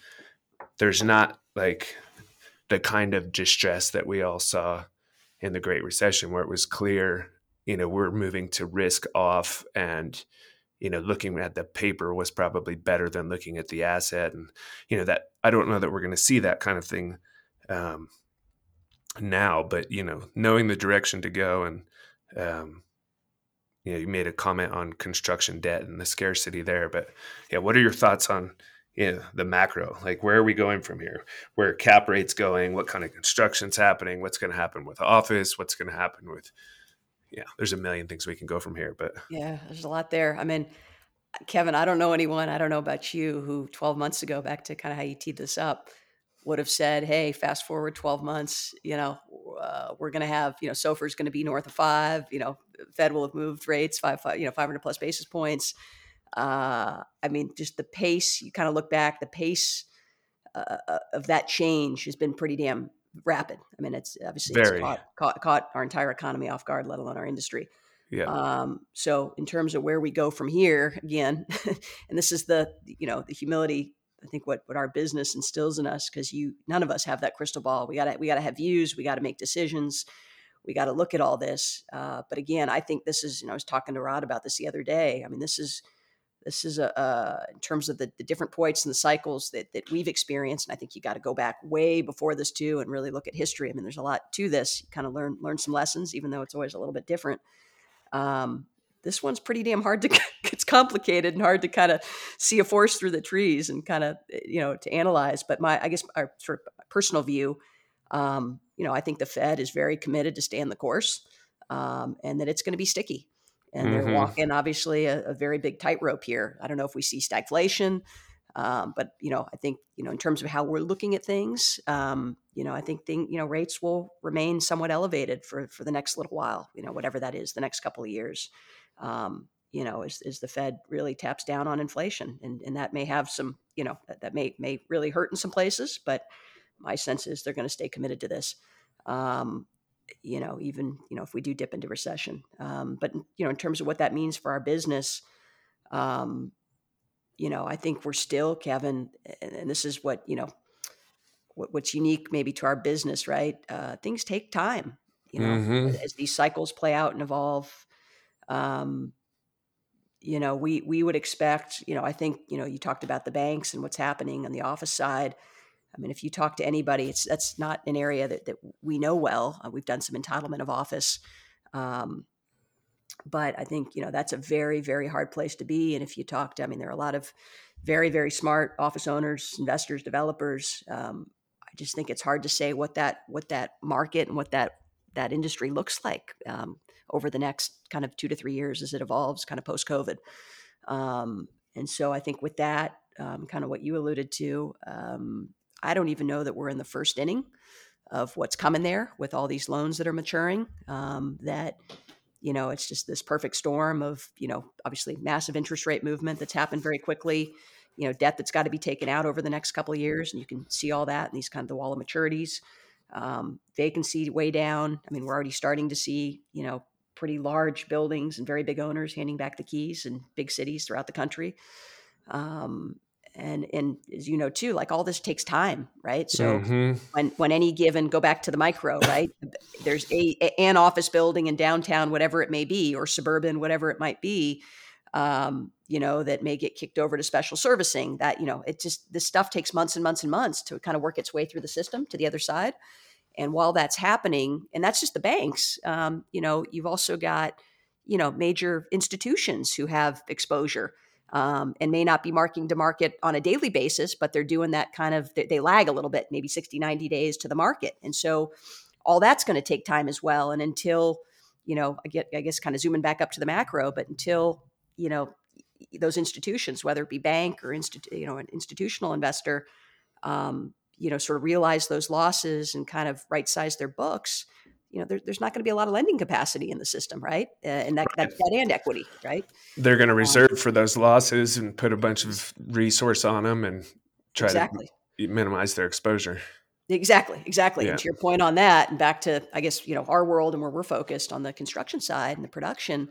there's not like the kind of distress that we all saw in the Great Recession, where it was clear, you know, we're moving to risk off and you know looking at the paper was probably better than looking at the asset and you know that i don't know that we're going to see that kind of thing um, now but you know knowing the direction to go and um, you know you made a comment on construction debt and the scarcity there but yeah what are your thoughts on you know, the macro? Like where are we going from here? Where cap rates going? What kind of construction's happening? What's going to happen with office? What's going to happen with yeah, there's a million things we can go from here, but yeah, there's a lot there. I mean, Kevin, I don't know anyone, I don't know about you, who 12 months ago, back to kind of how you teed this up, would have said, "Hey, fast forward 12 months, you know, uh, we're going to have, you know, SOFR is going to be north of five. You know, Fed will have moved rates five, five you know, 500 plus basis points. Uh, I mean, just the pace. You kind of look back, the pace uh, uh, of that change has been pretty damn rapid. I mean, it's obviously Very. it's caught, caught, caught our entire economy off guard, let alone our industry. Yeah. Um, so in terms of where we go from here, again, and this is the you know the humility. I think what what our business instills in us because you none of us have that crystal ball. We gotta we gotta have views. We gotta make decisions. We got to look at all this. Uh, but again, I think this is. You know, I was talking to Rod about this the other day. I mean, this is this is a, uh, in terms of the, the, different points and the cycles that, that we've experienced and i think you got to go back way before this too and really look at history. I mean there's a lot to this kind of learn learn some lessons even though it's always a little bit different. Um, this one's pretty damn hard to it's complicated and hard to kind of see a forest through the trees and kind of eh, you know to analyze but my i guess our sort of personal view um, you know i think the fed is very committed to stay the course um, and that it's going to be sticky and mm-hmm. they're walking obviously a, a very big tightrope here. I don't know if we see stagflation, um, but you know, I think you know in terms of how we're looking at things, um, you know, I think thing, you know rates will remain somewhat elevated for for the next little while. You know, whatever that is, the next couple of years. Um, you know, as, as the Fed really taps down on inflation, and and that may have some, you know, that, that may may really hurt in some places, but my sense is they're going to stay committed to this. Um, you know, even you know if we do dip into recession. Um, but you know, in terms of what that means for our business, um, you know, I think we're still, Kevin, and this is what you know, what, what's unique maybe to our business, right? Uh, things take time, you know, mm-hmm. as these cycles play out and evolve. Um, you know, we we would expect, you know, I think, you know, you talked about the banks and what's happening on the office side. I mean, if you talk to anybody, it's that's not an area that, that we know well. Uh, we've done some entitlement of office, um, but I think you know that's a very very hard place to be. And if you talk to, I mean, there are a lot of very very smart office owners, investors, developers. Um, I just think it's hard to say what that what that market and what that that industry looks like um, over the next kind of two to three years as it evolves, kind of post COVID. Um, and so I think with that, um, kind of what you alluded to, um, I don't even know that we're in the first inning of what's coming there with all these loans that are maturing. Um, that you know, it's just this perfect storm of you know, obviously massive interest rate movement that's happened very quickly. You know, debt that's got to be taken out over the next couple of years, and you can see all that in these kind of the wall of maturities. Um, vacancy way down. I mean, we're already starting to see you know pretty large buildings and very big owners handing back the keys in big cities throughout the country. Um, and and as you know too like all this takes time right? So mm-hmm. when when any given go back to the micro right? There's a, a, an office building in downtown whatever it may be or suburban whatever it might be um, you know that may get kicked over to special servicing that you know it just this stuff takes months and months and months to kind of work its way through the system to the other side. And while that's happening and that's just the banks um, you know you've also got you know major institutions who have exposure um, and may not be marking to market on a daily basis, but they're doing that kind of, they, they lag a little bit, maybe 60, 90 days to the market. And so all that's going to take time as well. And until, you know, I get, I guess kind of zooming back up to the macro, but until, you know, those institutions, whether it be bank or institu- you know, an institutional investor, um, you know, sort of realize those losses and kind of right size their books, you know, there, there's not going to be a lot of lending capacity in the system, right? Uh, and that, that, that and equity, right? They're going to um, reserve um, for those losses and put a bunch of resource on them and try exactly. to minimize their exposure. Exactly, exactly. Yeah. And to your point on that, and back to I guess you know our world and where we're focused on the construction side and the production.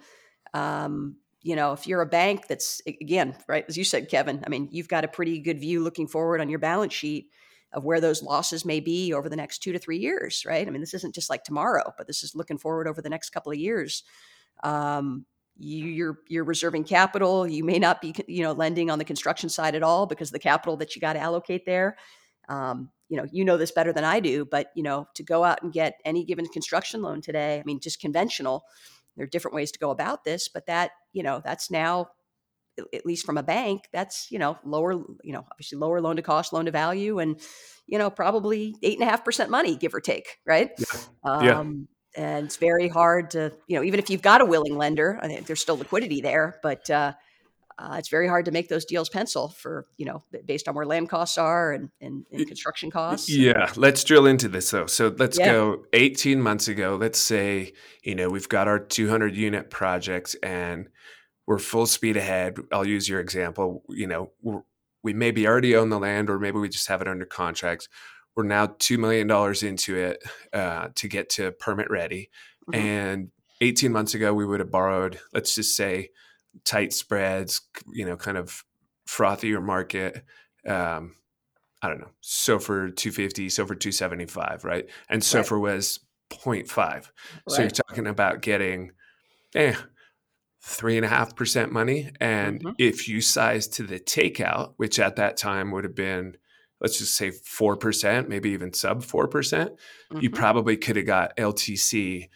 Um, you know, if you're a bank that's again, right, as you said, Kevin. I mean, you've got a pretty good view looking forward on your balance sheet of where those losses may be over the next two to three years, right? I mean, this isn't just like tomorrow, but this is looking forward over the next couple of years. Um, you, you're you're reserving capital. You may not be you know lending on the construction side at all because the capital that you got to allocate there. Um, you know, you know this better than I do, but you know, to go out and get any given construction loan today, I mean, just conventional. There are different ways to go about this, but that you know, that's now at least from a bank, that's you know lower, you know, obviously lower loan to cost, loan to value, and you know probably eight and a half percent money, give or take, right? Yeah. Um, yeah. And it's very hard to, you know, even if you've got a willing lender, I think there's still liquidity there, but uh, uh, it's very hard to make those deals pencil for you know based on where land costs are and, and, and construction costs. Yeah, let's drill into this though. So let's yeah. go 18 months ago. Let's say you know we've got our 200 unit project and we're full speed ahead. I'll use your example. You know, we maybe already own the land, or maybe we just have it under contract. We're now $2 million into it uh, to get to permit ready. Mm-hmm. And 18 months ago, we would have borrowed, let's just say, tight spreads, you know, kind of frothier market. Um, I don't know, SOFR 250, SOFR 275, right? And SOFR right. was 0.5. Right. So you're talking about getting eh, three and a half percent money. And mm-hmm. if you size to the takeout, which at that time would have been, let's just say 4%, maybe even sub 4%, percent mm hmm you probably could have got LTC.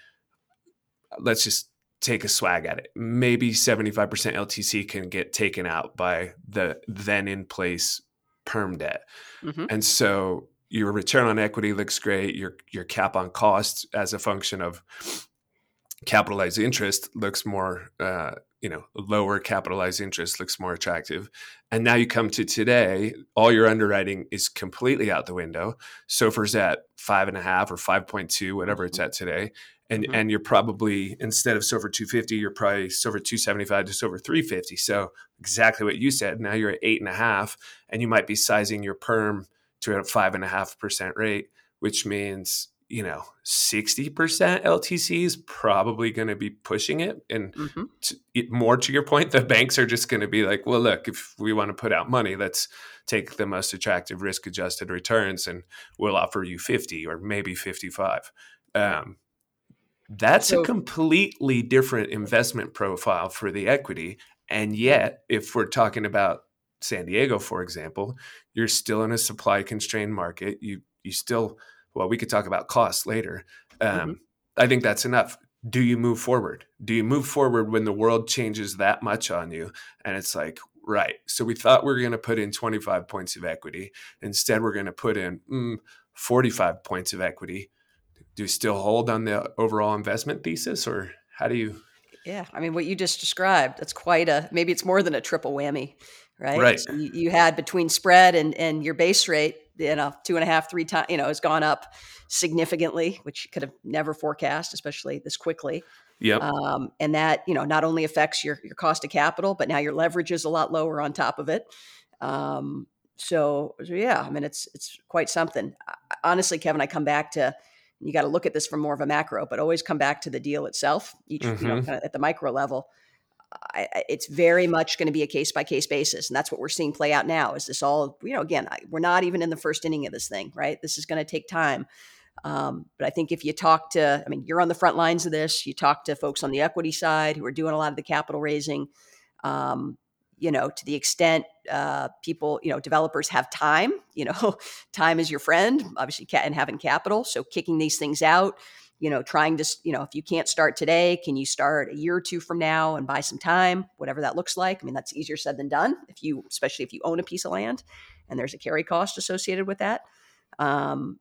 Let's just take a swag at it. Maybe 75% LTC can get taken out by the then in place perm debt. Mm-hmm. And so your return on equity looks great. Your your cap on costs as a function of capitalized interest looks more uh, you know lower capitalized interest looks more attractive and now you come to today all your underwriting is completely out the window SOFR's at five and a half or 5.2 whatever it's mm-hmm. at today and mm-hmm. and you're probably instead of SOFR 250 you're probably SOFR 275 to SOFR 350 so exactly what you said now you're at eight and a half and you might be sizing your perm to a five and a half percent rate which means you know, 60% LTC is probably going to be pushing it. And mm-hmm. to, it, more to your point, the banks are just going to be like, well, look, if we want to put out money, let's take the most attractive risk adjusted returns and we'll offer you 50 or maybe 55. Um, that's so, a completely different investment profile for the equity. And yet, if we're talking about San Diego, for example, you're still in a supply constrained market. You you still well, we could talk about costs later. Um, mm-hmm. I think that's enough. Do you move forward? Do you move forward when the world changes that much on you? And it's like, right. So we thought we were going to put in 25 points of equity. Instead, we're going to put in mm, 45 points of equity. Do you still hold on the overall investment thesis or how do you? Yeah. I mean, what you just described, that's quite a, maybe it's more than a triple whammy, right? Right. So you, you had between spread and, and your base rate, you know two and a half three times you know has gone up significantly which you could have never forecast especially this quickly yeah um, and that you know not only affects your your cost of capital but now your leverage is a lot lower on top of it um, so, so yeah i mean it's it's quite something honestly kevin i come back to you got to look at this from more of a macro but always come back to the deal itself each mm-hmm. you know mm-hmm. kind of at the micro level I, it's very much going to be a case by case basis, and that's what we're seeing play out now. Is this all you know? Again, I, we're not even in the first inning of this thing, right? This is going to take time. Um, but I think if you talk to, I mean, you're on the front lines of this. You talk to folks on the equity side who are doing a lot of the capital raising. Um, you know, to the extent uh, people, you know, developers have time. You know, time is your friend. Obviously, and having capital. So kicking these things out you know, trying to, you know, if you can't start today, can you start a year or two from now and buy some time, whatever that looks like? I mean, that's easier said than done if you, especially if you own a piece of land and there's a carry cost associated with that. Um,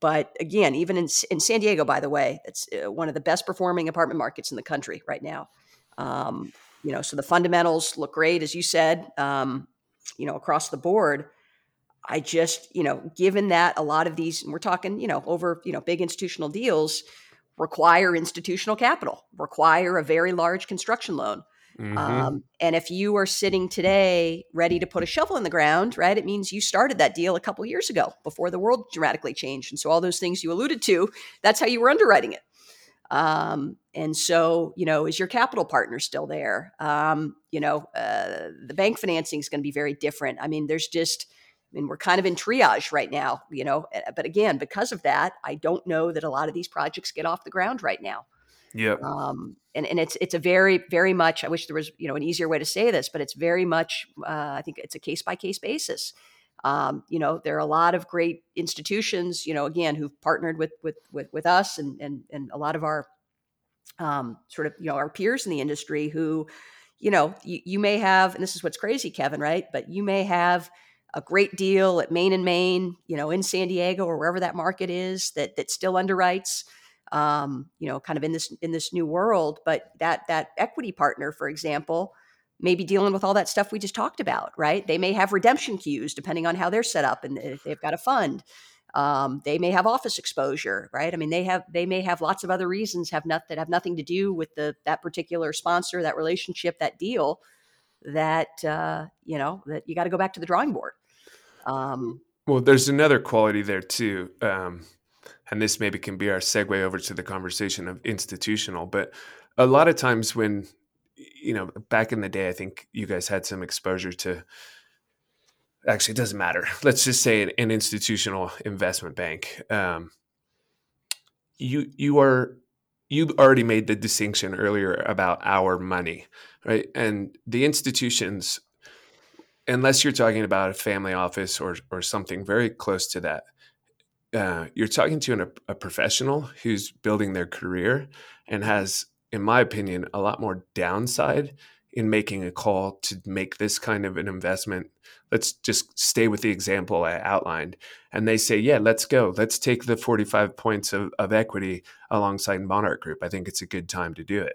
but again, even in, in San Diego, by the way, it's uh, one of the best performing apartment markets in the country right now. Um, you know, so the fundamentals look great, as you said, um, you know, across the board. I just, you know, given that a lot of these, we're talking, you know, over, you know, big institutional deals require institutional capital, require a very large construction loan. Mm-hmm. Um, and if you are sitting today ready to put a shovel in the ground, right, it means you started that deal a couple years ago before the world dramatically changed. And so all those things you alluded to, that's how you were underwriting it. Um, and so, you know, is your capital partner still there? Um, you know, uh, the bank financing is going to be very different. I mean, there's just, I mean, we're kind of in triage right now, you know. Eh, but again, because of that, I don't know that a lot of these projects get off the ground right now. Yeah. Um, and and it's it's a very very much. I wish there was you know an easier way to say this, but it's very much. Uh, I think it's a case by case basis. Um, you know, there are a lot of great institutions. You know, again, who've partnered with with with, with us and and and a lot of our um, sort of you know our peers in the industry who, you know, you, you may have, and this is what's crazy, Kevin, right? But you may have a great deal at Main and Main, you know, in San Diego or wherever that market is that that still underwrites, um, you know, kind of in this in this new world. But that that equity partner, for example, may be dealing with all that stuff we just talked about, right? They may have redemption queues depending on how they're set up and if they've got a fund. Um, they may have office exposure, right? I mean, they have they may have lots of other reasons have not that have nothing to do with the that particular sponsor, that relationship, that deal that uh, you know that you got to go back to the drawing board. Um, well, there's another quality there too, um, and this maybe can be our segue over to the conversation of institutional. But a lot of times when you know back in the day, I think you guys had some exposure to. Actually, it doesn't matter. Let's just say an, an institutional investment bank. Um, you you are you've already made the distinction earlier about our money, right? And the institutions, unless you're talking about a family office or or something very close to that, uh, you're talking to an, a professional who's building their career and has, in my opinion, a lot more downside in making a call to make this kind of an investment. Let's just stay with the example I outlined. And they say, yeah, let's go. Let's take the 45 points of, of equity alongside Monarch Group. I think it's a good time to do it.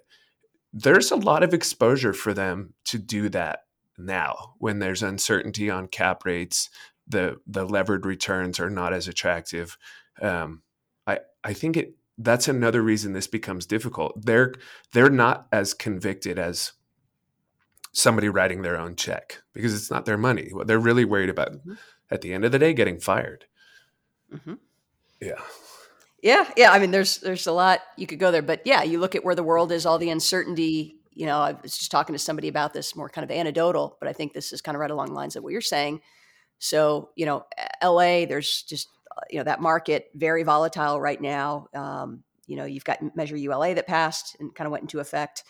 There's a lot of exposure for them to do that now when there's uncertainty on cap rates, the the levered returns are not as attractive. Um, I I think it that's another reason this becomes difficult. They're they're not as convicted as somebody writing their own check because it's not their money. What they're really worried about mm-hmm. at the end of the day, getting fired. Mm-hmm. Yeah. Yeah, yeah. I mean, there's there's a lot you could go there, but yeah, you look at where the world is, all the uncertainty. You know, I was just talking to somebody about this, more kind of anecdotal, but I think this is kind of right along the lines of what you're saying. So, you know, LA, there's just uh, you know that market very volatile right now. Um, you know, you've got Measure ULA that passed and kind of went into effect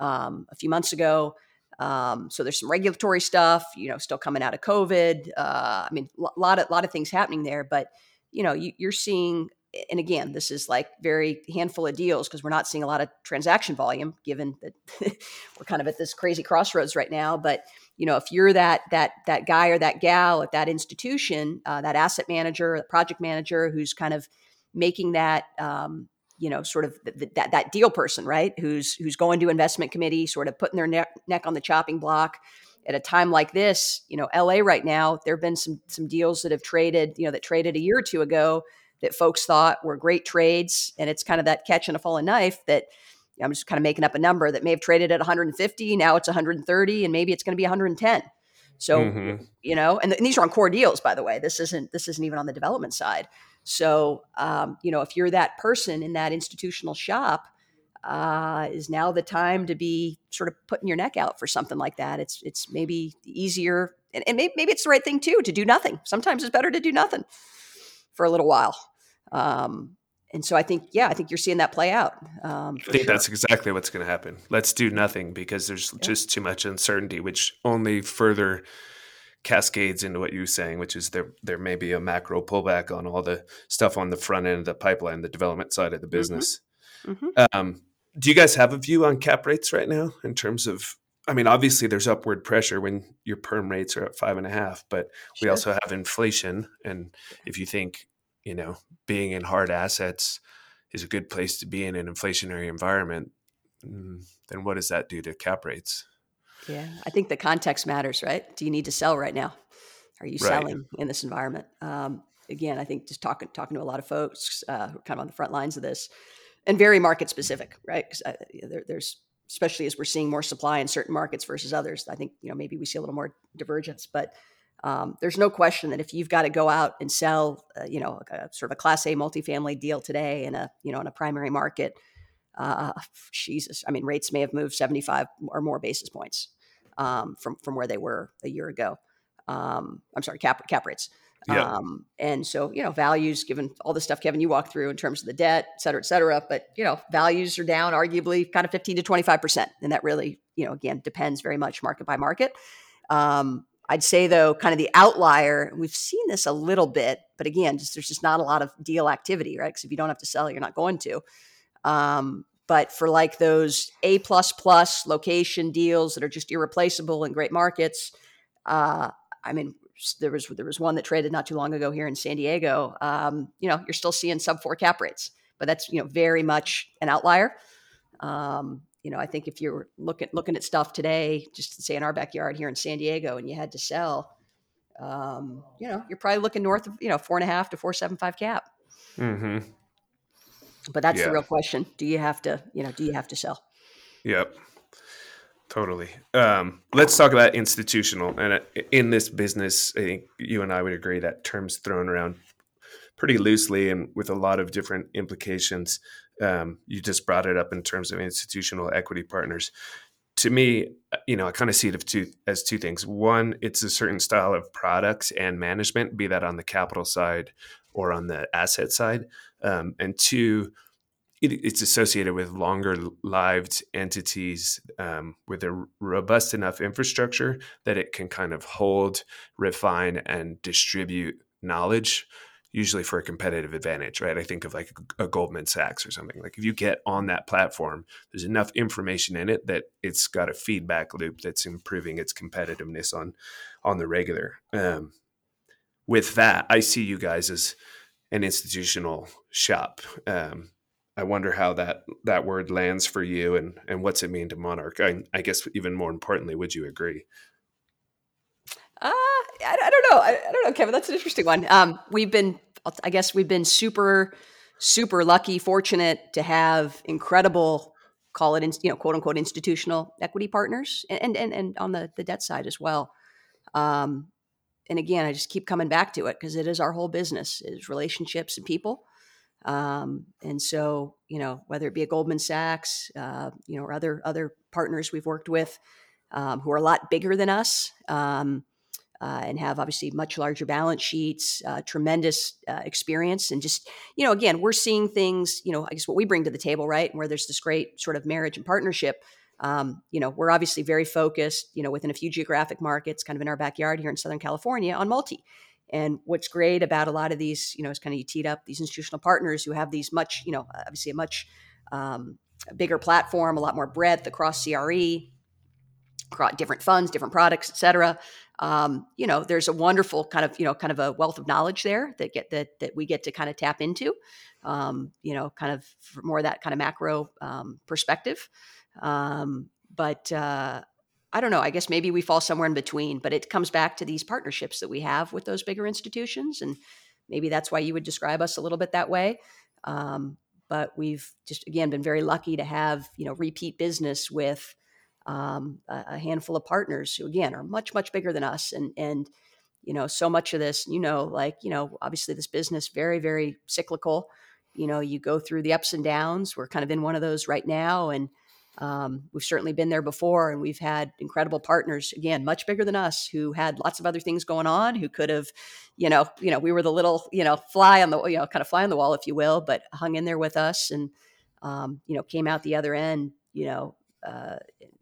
um, a few months ago. Um, so there's some regulatory stuff, you know, still coming out of COVID. Uh, I mean, a lot of lot of things happening there, but you know, you, you're seeing, and again, this is like very handful of deals because we're not seeing a lot of transaction volume, given that we're kind of at this crazy crossroads right now. But you know, if you're that that that guy or that gal at that institution, uh, that asset manager, project manager, who's kind of making that um, you know sort of that that deal person right who's who's going to investment committee sort of putting their neck, neck on the chopping block at a time like this you know la right now there have been some some deals that have traded you know that traded a year or two ago that folks thought were great trades and it's kind of that catch and a falling knife that i'm just kind of making up a number that may have traded at 150 now it's 130 and maybe it's going to be 110 so mm-hmm. you know and, th- and these are on core deals by the way this isn't this isn't even on the development side so, um, you know, if you're that person in that institutional shop, uh, is now the time to be sort of putting your neck out for something like that. It's it's maybe easier, and, and maybe, maybe it's the right thing too to do nothing. Sometimes it's better to do nothing for a little while. Um, and so I think, yeah, I think you're seeing that play out. Um, I think sure. that's exactly what's going to happen. Let's do nothing because there's yeah. just too much uncertainty, which only further cascades into what you're saying, which is there there may be a macro pullback on all the stuff on the front end of the pipeline, the development side of the mm-hmm. business. Mm-hmm. Um, do you guys have a view on cap rates right now in terms of? I mean, obviously there's upward pressure when your perm rates are at five and a half, but sure. we also have inflation. And if you think, you know, being in hard assets is a good place to be in an inflationary environment, mm, then what does that do to cap rates? Yeah, I think the context matters, right? Do you need to sell right now? Are you right. selling in this environment? Um, again, I think just talking talking to a lot of folks uh, who are kind of on the front lines of this, and very market specific, right? Because uh, there, there's especially as we're seeing more supply in certain markets versus others. I think you know maybe we see a little more divergence, but um, there's no question that if you've got to go out and sell, uh, you know, a, sort of a Class A multifamily deal today in a you know in a primary market, uh, Jesus, I mean, rates may have moved 75 or more basis points um, from from where they were a year ago. Um, I'm sorry, cap cap rates. Yeah. Um, and so, you know, values, given all the stuff, Kevin, you walked through in terms of the debt, et cetera, et cetera. But, you know, values are down arguably kind of 15 to 25%. And that really, you know, again, depends very much market by market. Um, I'd say, though, kind of the outlier, we've seen this a little bit, but again, just there's just not a lot of deal activity, right? Because if you don't have to sell, you're not going to. Um, but for like those A plus plus location deals that are just irreplaceable in great markets, uh, I mean, there was there was one that traded not too long ago here in San Diego. Um, you know, you're still seeing sub four cap rates, but that's you know very much an outlier. Um, you know, I think if you're looking looking at stuff today, just say in our backyard here in San Diego, and you had to sell, um, you know, you're probably looking north of you know four and a half to four seven five cap. Mm-hmm. But that's yeah. the real question. Do you have to, you know, do you have to sell? Yep. Totally. Um, let's talk about institutional. And uh, in this business, I think you and I would agree that terms thrown around pretty loosely and with a lot of different implications. Um, you just brought it up in terms of institutional equity partners. To me, uh, you know, I kind of see it two, as two things. One, it's a certain style of products and management, be that on the capital side or on the asset side. Um, and two, it, it's associated with longer lived entities um, with a robust enough infrastructure that it can kind of hold, refine, and distribute knowledge usually for a competitive advantage, right? I think of like a, Goldman Sachs or something. Like if you get on that platform, there's enough information in it that it's got a feedback loop that's improving its competitiveness on on the regular. Um, with that, I see you guys as an institutional shop. Um, I wonder how that that word lands for you, and and what's it mean to Monarch. I, I guess even more importantly, would you agree? Uh, know. I, I, don't know, Kevin. That's an interesting one. Um, we've been, I guess, we've been super, super lucky, fortunate to have incredible, call it, you know, quote unquote, institutional equity partners, and and and on the the debt side as well. Um, and again, I just keep coming back to it because it is our whole business is relationships and people. Um, and so, you know, whether it be a Goldman Sachs, uh, you know, or other other partners we've worked with um, who are a lot bigger than us um, uh, and have obviously much larger balance sheets, uh, tremendous uh, experience, and just you know, again, we're seeing things. You know, I guess what we bring to the table, right, where there's this great sort of marriage and partnership. Um, you know, we're obviously very focused, you know, within a few geographic markets, kind of in our backyard here in Southern California, on multi. And what's great about a lot of these, you know, is kind of you teed up these institutional partners who have these much, you know, obviously a much um, bigger platform, a lot more breadth across CRE, different funds, different products, et cetera. Um, you know, there's a wonderful kind of, you know, kind of a wealth of knowledge there that get that that we get to kind of tap into. Um, you know, kind of more that kind of macro um, perspective. Um, but uh, I don't know. I guess maybe we fall somewhere in between, but it comes back to these partnerships that we have with those bigger institutions. And maybe that's why you would describe us a little bit that way. Um, but we've just, again, been very lucky to have, you know, repeat business with um, a, handful of partners who, again, are much, much bigger than us. And, and, you know, so much of this, you know, like, you know, obviously this business, very, very cyclical. You know, you go through the ups and downs. We're kind of in one of those right now. And, um, we've certainly been there before, and we've had incredible partners. Again, much bigger than us, who had lots of other things going on. Who could have, you know, you know, we were the little, you know, fly on the, you know, kind of fly on the wall, if you will, but hung in there with us, and um, you know, came out the other end, you know, uh,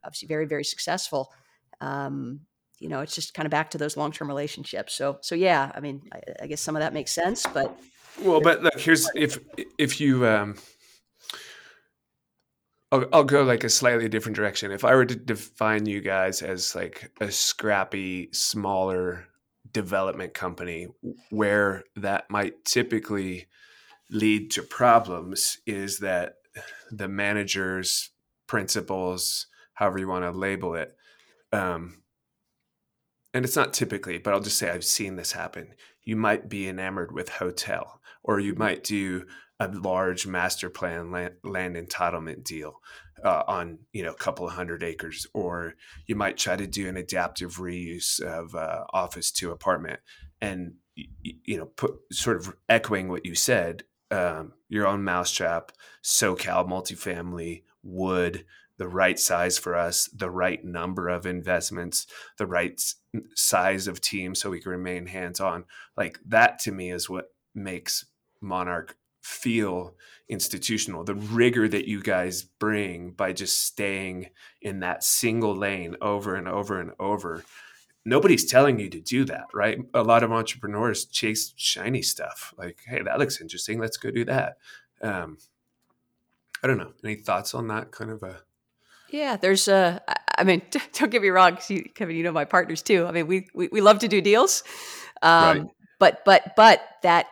obviously very, very successful. Um, you know, it's just kind of back to those long term relationships. So, so yeah, I mean, I, I, guess some of that makes sense, but well, but look, here's if if you um, I'll, I'll go like a slightly different direction. If I were to define you guys as like a scrappy, smaller development company, where that might typically lead to problems is that the managers, principals, however you want to label it, um, and it's not typically, but I'll just say I've seen this happen. You might be enamored with hotel, or you mm-hmm. might do a large master plan land, land entitlement deal uh, on you know a couple of hundred acres, or you might try to do an adaptive reuse of uh, office to apartment, and you know put sort of echoing what you said, um, your own mousetrap, SoCal multifamily would the right size for us, the right number of investments, the right size of team so we can remain hands on. Like that to me is what makes Monarch feel institutional. The rigor that you guys bring by just staying in that single lane over and over and over nobody's telling you to do that right? A lot of entrepreneurs chase shiny stuff like hey that looks interesting let's go do that. Um, i don't know any thoughts on that kind of a yeah, there's a. I mean, don't get me wrong, you, Kevin. You know my partners too. I mean, we we, we love to do deals, um, right. but but but that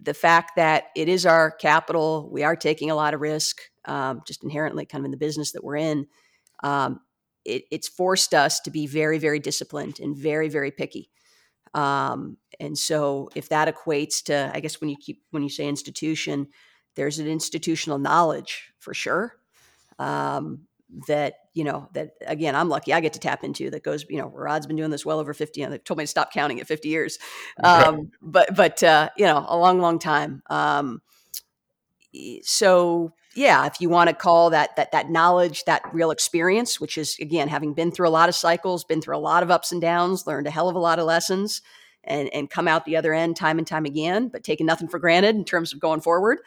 the fact that it is our capital, we are taking a lot of risk, um, just inherently, kind of in the business that we're in. Um, it, it's forced us to be very, very disciplined and very, very picky. Um, and so, if that equates to, I guess, when you keep when you say institution, there's an institutional knowledge for sure. Um, that you know that again i'm lucky i get to tap into that goes you know rod's been doing this well over 50 and they've told me to stop counting at 50 years um, but but uh, you know a long long time um, so yeah if you want to call that that that knowledge that real experience which is again having been through a lot of cycles been through a lot of ups and downs learned a hell of a lot of lessons and and come out the other end time and time again but taking nothing for granted in terms of going forward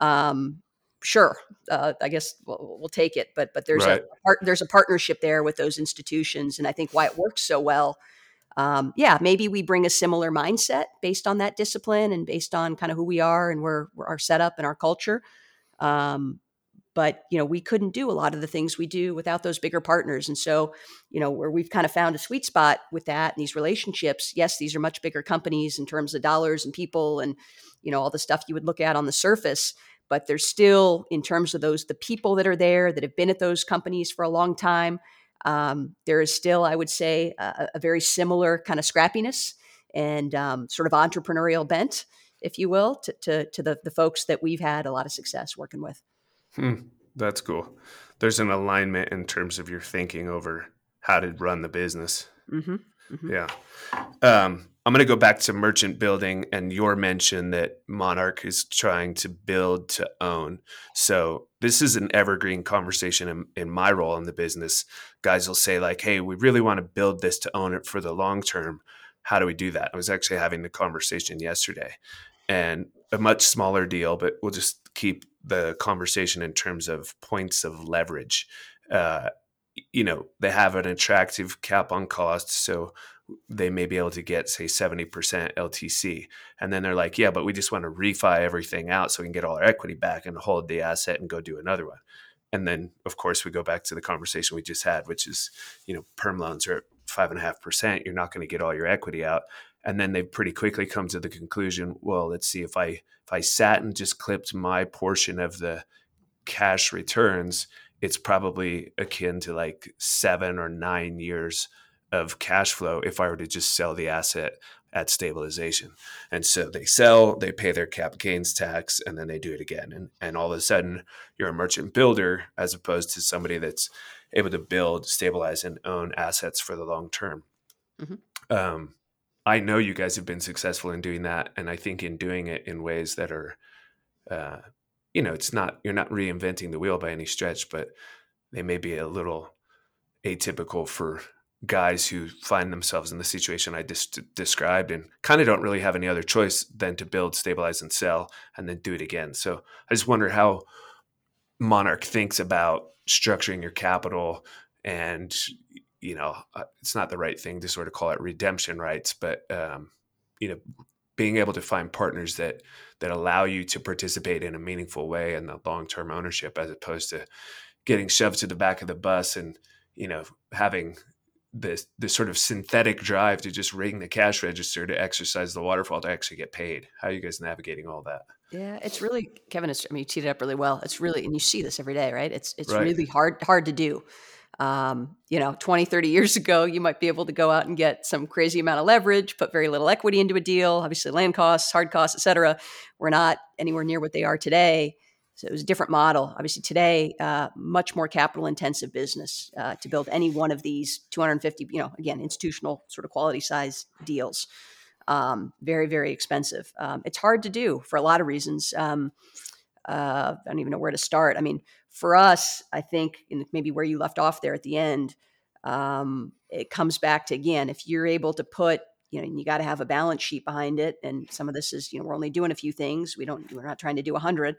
um, sure, uh, I guess we'll, we'll, take it. But but there's right. a part, there's a partnership there with those institutions, and I think why it works so well. Um, yeah, maybe we bring a similar mindset based on that discipline and based on kind of who we are and where, where our setup and our culture. Um, but you know, we couldn't do a lot of the things we do without those bigger partners. And so, you know, where we've kind of found a sweet spot with that and these relationships. Yes, these are much bigger companies in terms of dollars and people and you know all the stuff you would look at on the surface but there's still in terms of those the people that are there that have been at those companies for a long time um, there is still i would say a, a very similar kind of scrappiness and um, sort of entrepreneurial bent if you will to, to, to, the, the folks that we've had a lot of success working with. Hmm, that's cool. There's an alignment in terms of your thinking over how to run the business. Mm-hmm, mm-hmm. yeah. Um, I'm going to go back to merchant building and your mention that Monarch is trying to build to own. So this is an evergreen conversation in, in, my role in the business. Guys will say like, "Hey, we really want to build this to own it for the long term. How do we do that?" I was actually having the conversation yesterday, and a much smaller deal, but we'll just keep the conversation in terms of points of leverage. Uh, you know, they have an attractive cap on costs, so they may be able to get say 70% LTC and then they're like yeah but we just want to refi everything out so we can get all our equity back and hold the asset and go do another one. And then of course we go back to the conversation we just had which is you know perm loans are at five and a half percent. You're not going to get all your equity out. And then they pretty quickly come to the conclusion well let's see if i if i sat and just clipped my portion of the cash returns it's probably akin to like seven or nine years of cash flow if I were to just sell the asset at stabilization. And so they sell, they pay their cap gains tax, and then they do it again. And, and all of a sudden, you're a merchant builder as opposed to somebody that's able to build, stabilize, and own assets for the long term. Mm-hmm. Um, I know you guys have been successful in doing that. And I think in doing it in ways that are, uh, you know, it's not, you're not reinventing the wheel by any stretch, but they may be a little atypical for guys who find themselves in the situation I just described and kind of don't really have any other choice than to build, stabilize, and sell, and then do it again. So I just wonder how Monarch thinks about structuring your capital and you know uh, it's not the right thing to sort of call it redemption rights but um, you know being able to find partners that that allow you to participate in a meaningful way in the long-term ownership as opposed to getting shoved to the back of the bus and you know having this this sort of synthetic drive to just ring the cash register to exercise the waterfall to actually get paid. How are you guys navigating all that? Yeah, it's really Kevin. It's, I mean, you teed it up really well. It's really, and you see this every day, right? It's it's right. really hard hard to do. Um, you know, 20, 30 years ago, you might be able to go out and get some crazy amount of leverage, put very little equity into a deal, obviously land costs, hard costs, et cetera. We're not anywhere near what they are today. So it was a different model. Obviously, today, uh, much more capital intensive business uh, to build any one of these 250, you know, again, institutional sort of quality size deals. Um, very, very expensive. Um, it's hard to do for a lot of reasons. Um, uh, I don't even know where to start. I mean, for us, I think maybe where you left off there at the end, um, it comes back to again, if you're able to put you know, you got to have a balance sheet behind it. And some of this is, you know, we're only doing a few things. We don't, we're not trying to do a hundred.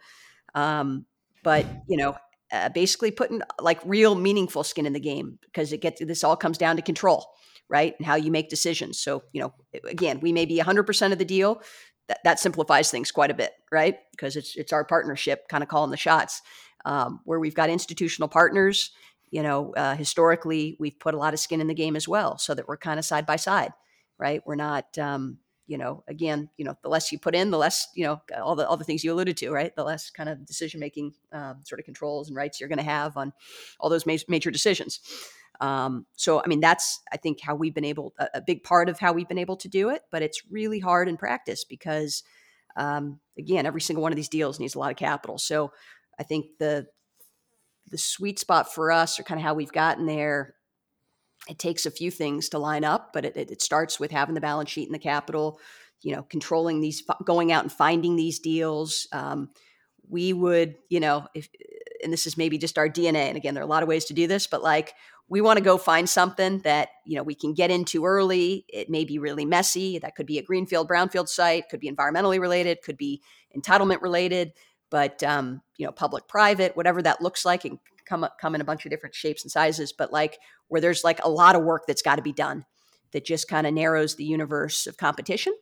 Um, but you know, uh, basically putting like real meaningful skin in the game because it gets this all comes down to control, right, and how you make decisions. So you know, again, we may be 100% of the deal. That, that simplifies things quite a bit, right? Because it's it's our partnership kind of calling the shots. Um, where we've got institutional partners, you know, uh, historically we've put a lot of skin in the game as well, so that we're kind of side by side, right? We're not, um, you know, again, you know, the less you put in, the less, you know, all the all the things you alluded to, right? The less kind of decision making um, sort of controls and rights you're going to have on all those ma- major decisions. Um, so, I mean, that's I think how we've been able a, a, big part of how we've been able to do it, but it's really hard in practice because, um, again, every single one of these deals needs a lot of capital. So, I think the the sweet spot for us, or kind of how we've gotten there, it takes a few things to line up, but it, it starts with having the balance sheet and the capital, you know, controlling these, going out and finding these deals. Um, we would, you know, if, and this is maybe just our DNA. And again, there are a lot of ways to do this, but like we want to go find something that, you know, we can get into early. It may be really messy. That could be a greenfield, brownfield site, could be environmentally related, could be entitlement related, but, um, you know, public, private, whatever that looks like, and come come in a bunch of different shapes and sizes. But like where there's like a lot of work that's got to be done, that just kind of narrows the universe of competition.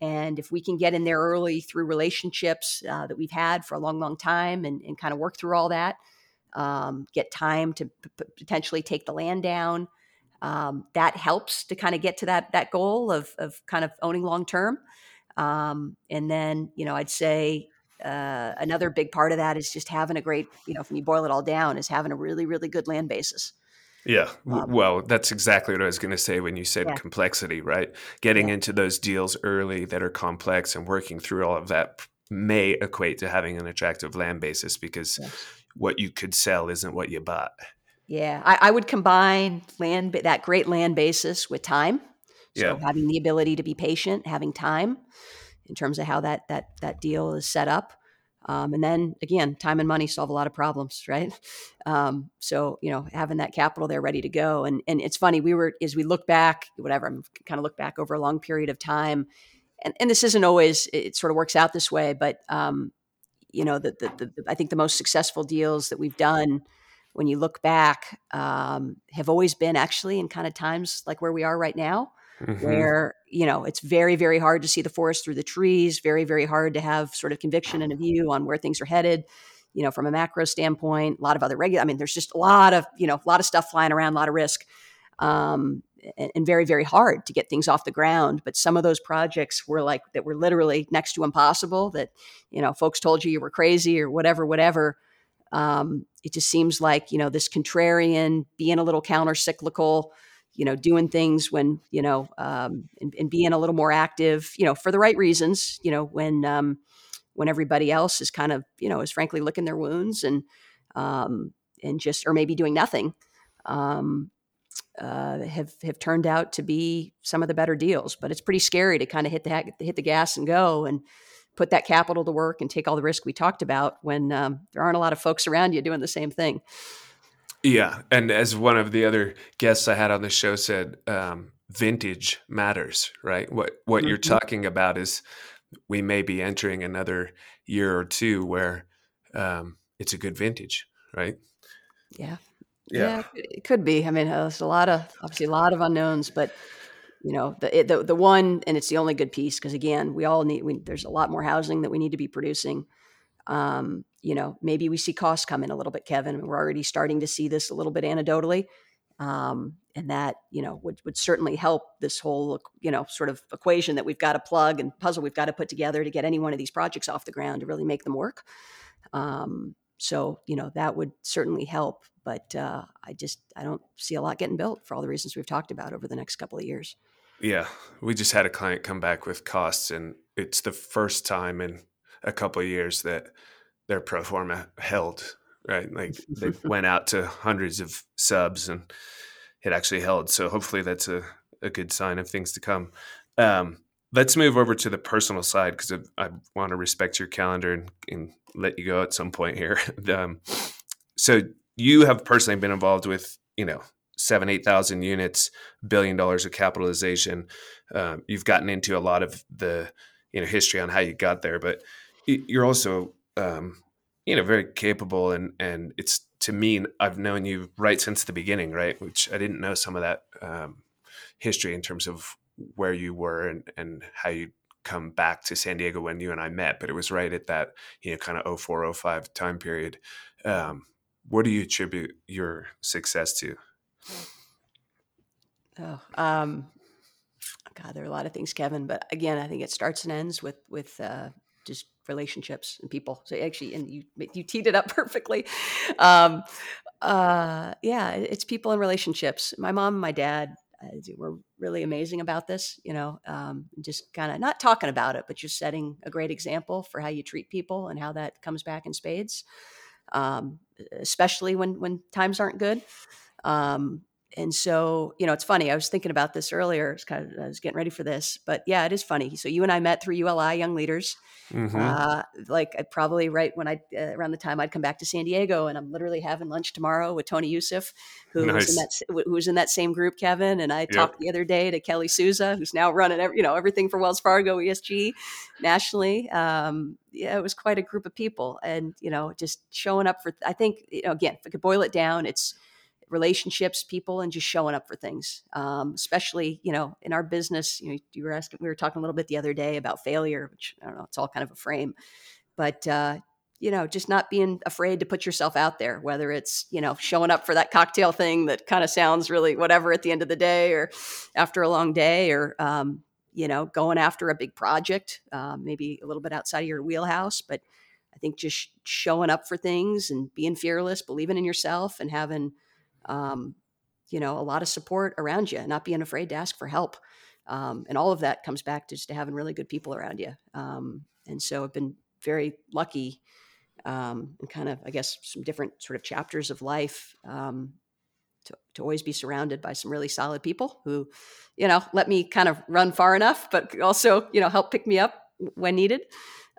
And if we can get in there early through relationships uh, that we've had for a long, long time and, and kind of work through all that, um, get time to p- potentially take the land down, um, that helps to kind of get to that that goal of, of kind of owning long term. Um, and then, you know, I'd say uh, another big part of that is just having a great, you know, when you boil it all down, is having a really, really good land basis. Yeah. Um, well, that's exactly what I was going to say when you said yeah. complexity, right? Getting yeah. into those deals early that are complex and working through all of that may equate to having an attractive land basis because yes. what you could sell isn't what you bought. Yeah. I, I would combine land, that great land basis with time. So yeah. having the ability to be patient, having time in terms of how that that that deal is set up. Um, and then again, time and money solve a lot of problems, right? Um, so you know, having that capital there ready to go, and and it's funny. We were as we look back, whatever. I'm kind of look back over a long period of time, and and this isn't always. It sort of works out this way, but um, you know, the, the, the I think the most successful deals that we've done, when you look back, um, have always been actually in kind of times like where we are right now mm-hmm. where you know it's very very hard to see the forest through the trees very very hard to have sort of conviction and a view on where things are headed you know from a macro standpoint a lot of other regular i mean there's just a lot of you know a lot of stuff flying around a lot of risk um, and, and, very very hard to get things off the ground but some of those projects were like that were literally next to impossible that you know folks told you you were crazy or whatever whatever um, it just seems like you know this contrarian being a little counter cyclical you know, doing things when, you know, um, and, and, being a little more active, you know, for the right reasons, you know, when, um, when everybody else is kind of, you know, is frankly licking their wounds and, um, and just, or maybe doing nothing, um, uh, have, have turned out to be some of the better deals, but it's pretty scary to kind of hit the, hit the gas and go and, put that capital to work and take all the risk we talked about when um, there aren't a lot of folks around you doing the same thing. Yeah, and as one of the other guests I had on the show said, um, vintage matters, right? What what mm-hmm. you're talking about is we may be entering another year or two where um, it's a good vintage, right? Yeah. yeah, yeah, it could be. I mean, uh, there's a lot of obviously a lot of unknowns, but you know, the the the one, and it's the only good piece because again, we all need. We, there's a lot more housing that we need to be producing. Um, you know, maybe we see costs come in a little bit, Kevin. We're already starting to see this a little bit anecdotally. Um, and that, you know, would, would certainly help this whole, you know, sort of equation that we've got to plug and puzzle we've got to put together to get any one of these projects off the ground to really make them work. Um, so, you know, that would certainly help. But uh, I just, I don't see a lot getting built for all the reasons we've talked about over the next couple of years. Yeah. We just had a client come back with costs, and it's the first time in a couple of years that their pro forma held, right? Like they went out to hundreds of subs and it actually held. So hopefully that's a, a good sign of things to come. Um, let's move over to the personal side because I, I want to respect your calendar and, and, let you go at some point here. um, so you have personally been involved with, you know, seven, 8,000 units, billion dollars of capitalization. Um, you've gotten into a lot of the, you know, history on how you got there, but you're also um, you know very capable and and it's to me I've known you right since the beginning, right? Which I didn't know some of that um, history in terms of where you were and and how you come back to San Diego when you and I met, but it was right at that you know kind of 0405 time period. Um, what do you attribute your success to? Oh, um, God, there are a lot of things, Kevin. But again, I think it starts and ends with with uh, just relationships and people. So actually, and you you teed it up perfectly. Um, uh, yeah, it's people and relationships. My mom and my dad uh, were really amazing about this. You know, um, just kind of not talking about it, but just setting a great example for how you treat people and how that comes back in spades. um, especially when when times aren't good. Um, and so, you know, it's funny. I was thinking about this earlier. It's kind of, I was getting ready for this, but yeah, it is funny. So you and I met through ULI Young Leaders, mm-hmm. uh, like I probably right when I uh, around the time I'd come back to San Diego, and I'm literally having lunch tomorrow with Tony Youssef, who nice. was in that who was in that same group, Kevin. And I yep. talked the other day to Kelly Souza, who's now running every, you know everything for Wells Fargo ESG nationally. Um, yeah, it was quite a group of people, and you know, just showing up for. I think you know, again, if I could boil it down, it's relationships, people, and just showing up for things. Um, especially, you know, in our business, you know, you were asking, we were talking a little bit the other day about failure, which I don't know, it's all kind of a frame, but uh, you know, just not being afraid to put yourself out there, whether it's, you know, showing up for that cocktail thing that kind of sounds really whatever at the end of the day or after a long day or, um, you know, going after a big project, uh, maybe a little bit outside of your wheelhouse. But I think just showing up for things and being fearless, believing in yourself and having, um, you know, a lot of support around you, not being afraid to ask for help. Um, and all of that comes back to just having really good people around you. Um, and so I've been very lucky um, and kind of, I guess, some different sort of chapters of life um, to, to always be surrounded by some really solid people who, you know, let me kind of run far enough, but also, you know, help pick me up when needed.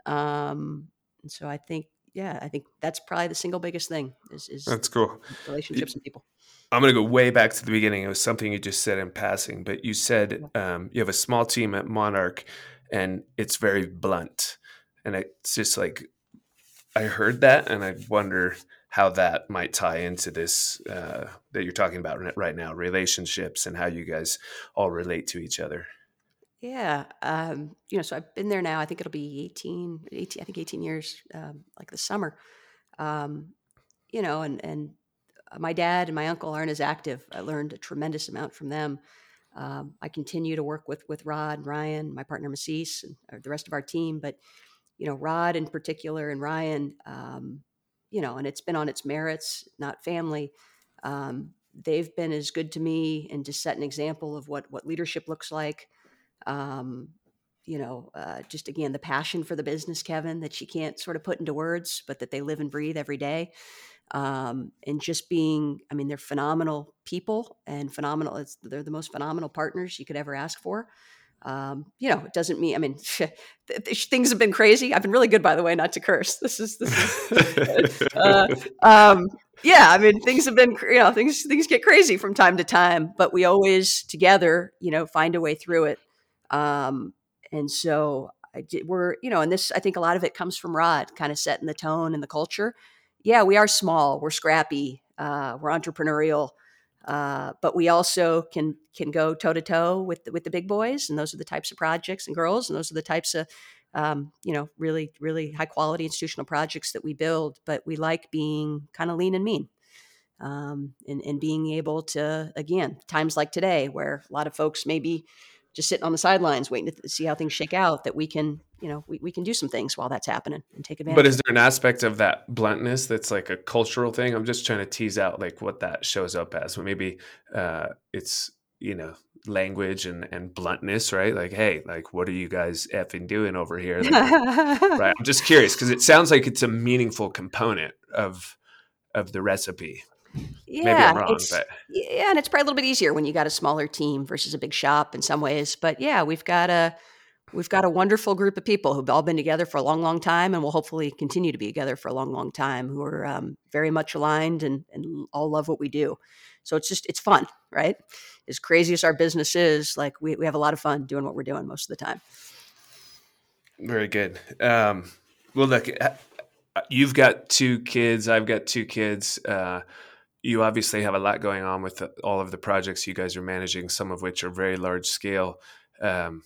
Um, and so I think yeah, I think that's probably the single biggest thing is, is that's cool relationships and people. I'm going to go way back to the beginning. It was something you just said in passing, but you said um, you have a small team at Monarch and it's very blunt. And it's just like, I heard that and I wonder how that might tie into this uh, that you're talking about right now relationships and how you guys all relate to each other. Yeah. Um, you know, so I've been there now. I think it'll be 18, 18 I think 18 years, um, like the summer. Um, you know, and, and my dad and my uncle aren't as active. I learned a tremendous amount from them. Um, I continue to work with, with Rod and Ryan, my partner Macis, and uh, the rest of our team. But, you know, Rod in particular and Ryan, um, you know, and it's been on its merits, not family. Um, they've been as good to me and to set an example of what, what leadership looks like um, you know, uh, just again, the passion for the business, Kevin, that she can't sort of put into words, but that they live and breathe every day. Um, and just being, I mean, they're phenomenal people and phenomenal. It's, they're the most phenomenal partners you could ever ask for. Um, you know, it doesn't mean, I mean, things have been crazy. I've been really good, by the way, not to curse. This is, this is, uh, um, yeah, I mean, things have been, you know, things, things get crazy from time to time, but we always together, you know, find a way through it. Um, and so I did, we're, you know, and this, I think a lot of it comes from Rod kind of setting the tone and the culture. Yeah, we are small, we're scrappy, uh, we're entrepreneurial, uh, but we also can can go toe to toe with with the big boys, and those are the types of projects and girls, and those are the types of um, you know really really high quality institutional projects that we build. But we like being kind of lean and mean. Um, and, and being able to again times like today where a lot of folks maybe just sitting on the sidelines waiting to see how things shake out that we can you know we, we can do some things while that's happening and take advantage but is there an aspect of that bluntness that's like a cultural thing? I'm just trying to tease out like what that shows up as. Well, maybe uh, it's you know language and and bluntness right? Like hey like what are you guys effing doing over here? Like, right? I'm just curious because it sounds like it's a meaningful component of of the recipe. Yeah, Maybe I'm wrong, but yeah, and it's probably a little bit easier when you got a smaller team versus a big shop in some ways. But yeah, we've got a we've got a wonderful group of people who've all been together for a long, long time, and will hopefully continue to be together for a long, long time. Who are um, very much aligned and and all love what we do. So it's just it's fun, right? As crazy as our business is, like we we have a lot of fun doing what we're doing most of the time. Very good. Um, well, look, uh, you've got two kids. I've got two kids. Uh, you obviously have a lot going on with the, all of the projects you guys are managing, some of which are very large scale. Um,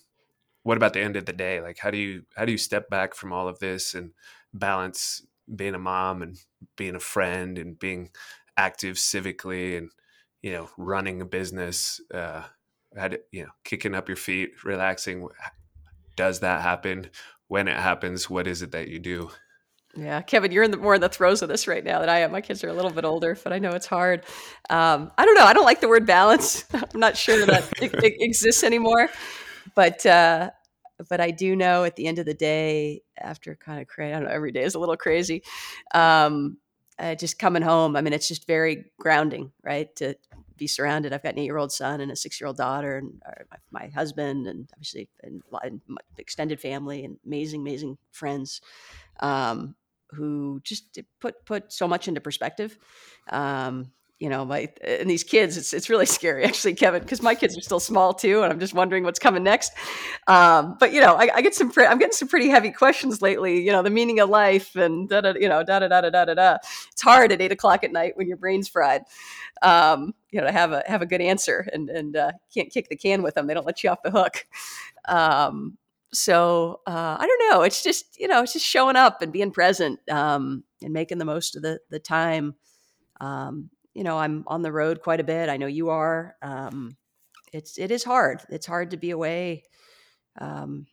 what about the end of the day? Like, how do you how do you step back from all of this and balance being a mom and being a friend and being active civically and you know running a business? Uh, how do, you know kicking up your feet, relaxing? Does that happen? When it happens, what is it that you do? Yeah, Kevin, you're in the more in the throes of this right now than I am. My kids are a little bit older, but I know it's hard. Um, I don't know. I don't like the word balance. I'm not sure that it, it exists anymore. But uh, but I do know at the end of the day, after kind of crazy, I don't know, every day is a little crazy. Um, uh, just coming home. I mean, it's just very grounding, right? To be surrounded. I've got an eight-year-old son and a six-year-old daughter, and uh, my, my, husband, and obviously and, and extended family, and amazing, amazing friends, um, who just put put so much into perspective. Um, you know, my and these kids, it's it's really scary actually, Kevin, because my kids are still small too, and I'm just wondering what's coming next. Um, but you know, I, I get some, I'm getting some pretty heavy questions lately. You know, the meaning of life and da da, you know, da da da da da da da. It's hard at eight o'clock at night when your brain's fried. Um, you know, to have a have a good answer and and uh, can't kick the can with them. They don't let you off the hook. Um, so uh, I don't know. It's just you know, it's just showing up and being present um, and making the most of the the time. Um, you know, I'm on the road quite a bit. I know you are. Um, it's it is hard. It's hard to be away um,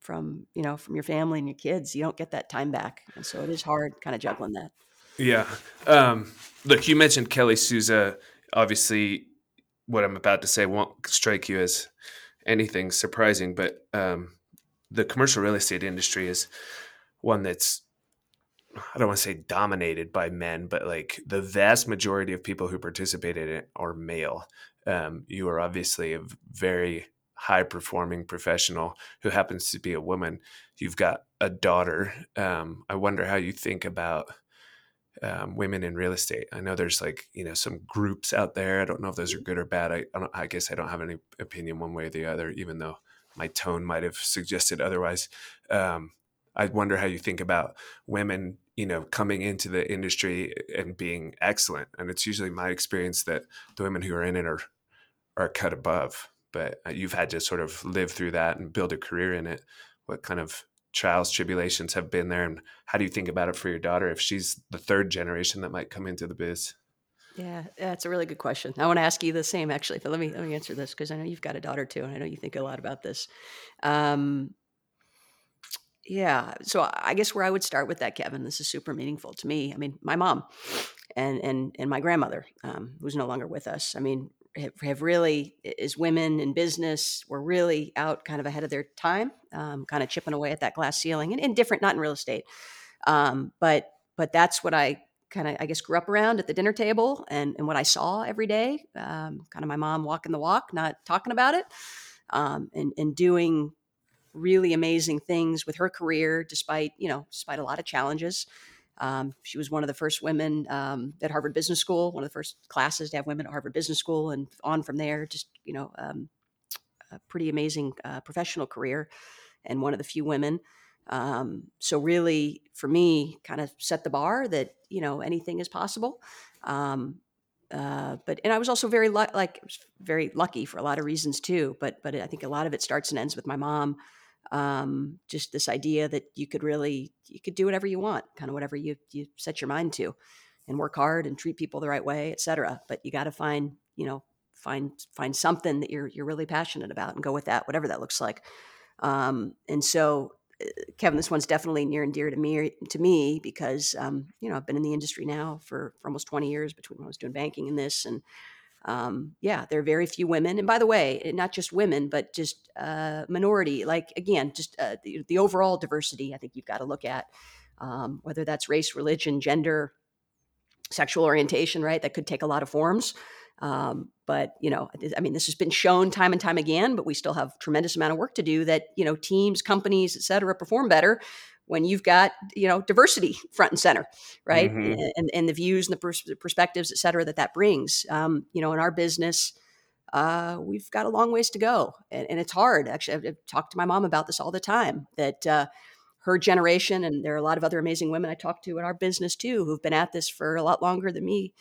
from you know from your family and your kids. You don't get that time back, and so it is hard, kind of juggling that. Yeah. Um, look, you mentioned Kelly Souza. Obviously, what I'm about to say won't strike you as anything surprising, but um, the commercial real estate industry is one that's I don't want to say dominated by men, but like the vast majority of people who participate in it are male. Um, you are obviously a very high performing professional who happens to be a woman. You've got a daughter. Um, I wonder how you think about um, women in real estate. I know there's like you know some groups out there. I don't know if those are good or bad. I I, I guess I don't have any opinion one way or the other, even though my tone might have suggested otherwise. Um, I wonder how you think about women, you know, coming into the industry and being excellent. And it's usually my experience that the women who are in it are are cut above. But uh, you've had to sort of live through that and build a career in it. What kind of trials, tribulations have been there, and how do you think about it for your daughter if she's the third generation that might come into the biz? Yeah, that's a really good question. I want to ask you the same actually, but let me let me answer this because I know you've got a daughter too, and I know you think a lot about this. Um, yeah. So I guess where I would start with that, Kevin, this is super meaningful to me. I mean, my mom and and and my grandmother, um, who's no longer with us. I mean, have, have, really, as women in business, were really out kind of ahead of their time, um, kind of chipping away at that glass ceiling, and, and different, not in real estate, um, but but that's what I kind of, I guess, grew up around at the dinner table, and and what I saw every day. Um, kind of my mom walking the walk, not talking about it, um, and and doing really amazing things with her career, despite you know, despite a lot of challenges. Um, she was one of the first women um, at Harvard Business School, one of the first classes to have women at Harvard Business School, and on from there, just you know, um, a pretty amazing uh, professional career, and one of the few women. Um, so really, for me, kind of set the bar that you know anything is possible. Um, uh, but and I was also very lu- like very lucky for a lot of reasons too. But but I think a lot of it starts and ends with my mom um, just this idea that you could really you could do whatever you want kind of whatever you you set your mind to and work hard and treat people the right way etc but you got to find you know find find something that you're you're really passionate about and go with that whatever that looks like. Um, and so uh, Kevin, this one's definitely near and dear to me to me because um, you know I've been in the industry now for, for almost 20 years between when I was doing banking and this and um, yeah, there are very few women. And by the way, eh, not just women, but just uh, minority, like again, just uh, the, the, overall diversity, I think you've got to look at, um, whether that's race, religion, gender, sexual orientation, right? That could take a lot of forms. Um, but you know, I mean, this has been shown time and time again, but we still have tremendous amount of work to do that, you know, teams, companies, et cetera, perform better when you've got you know diversity front and center right? Mm-hmm. and, and the views and the, pers- perspectives et cetera that that brings. Um, you know in our business uh, we've got a long ways to go and, and it's hard. Actually I've, I've, talked to my mom about this all the time that uh, her generation and there are a lot of other amazing women i talk to in our business too who've been at this for a lot longer than me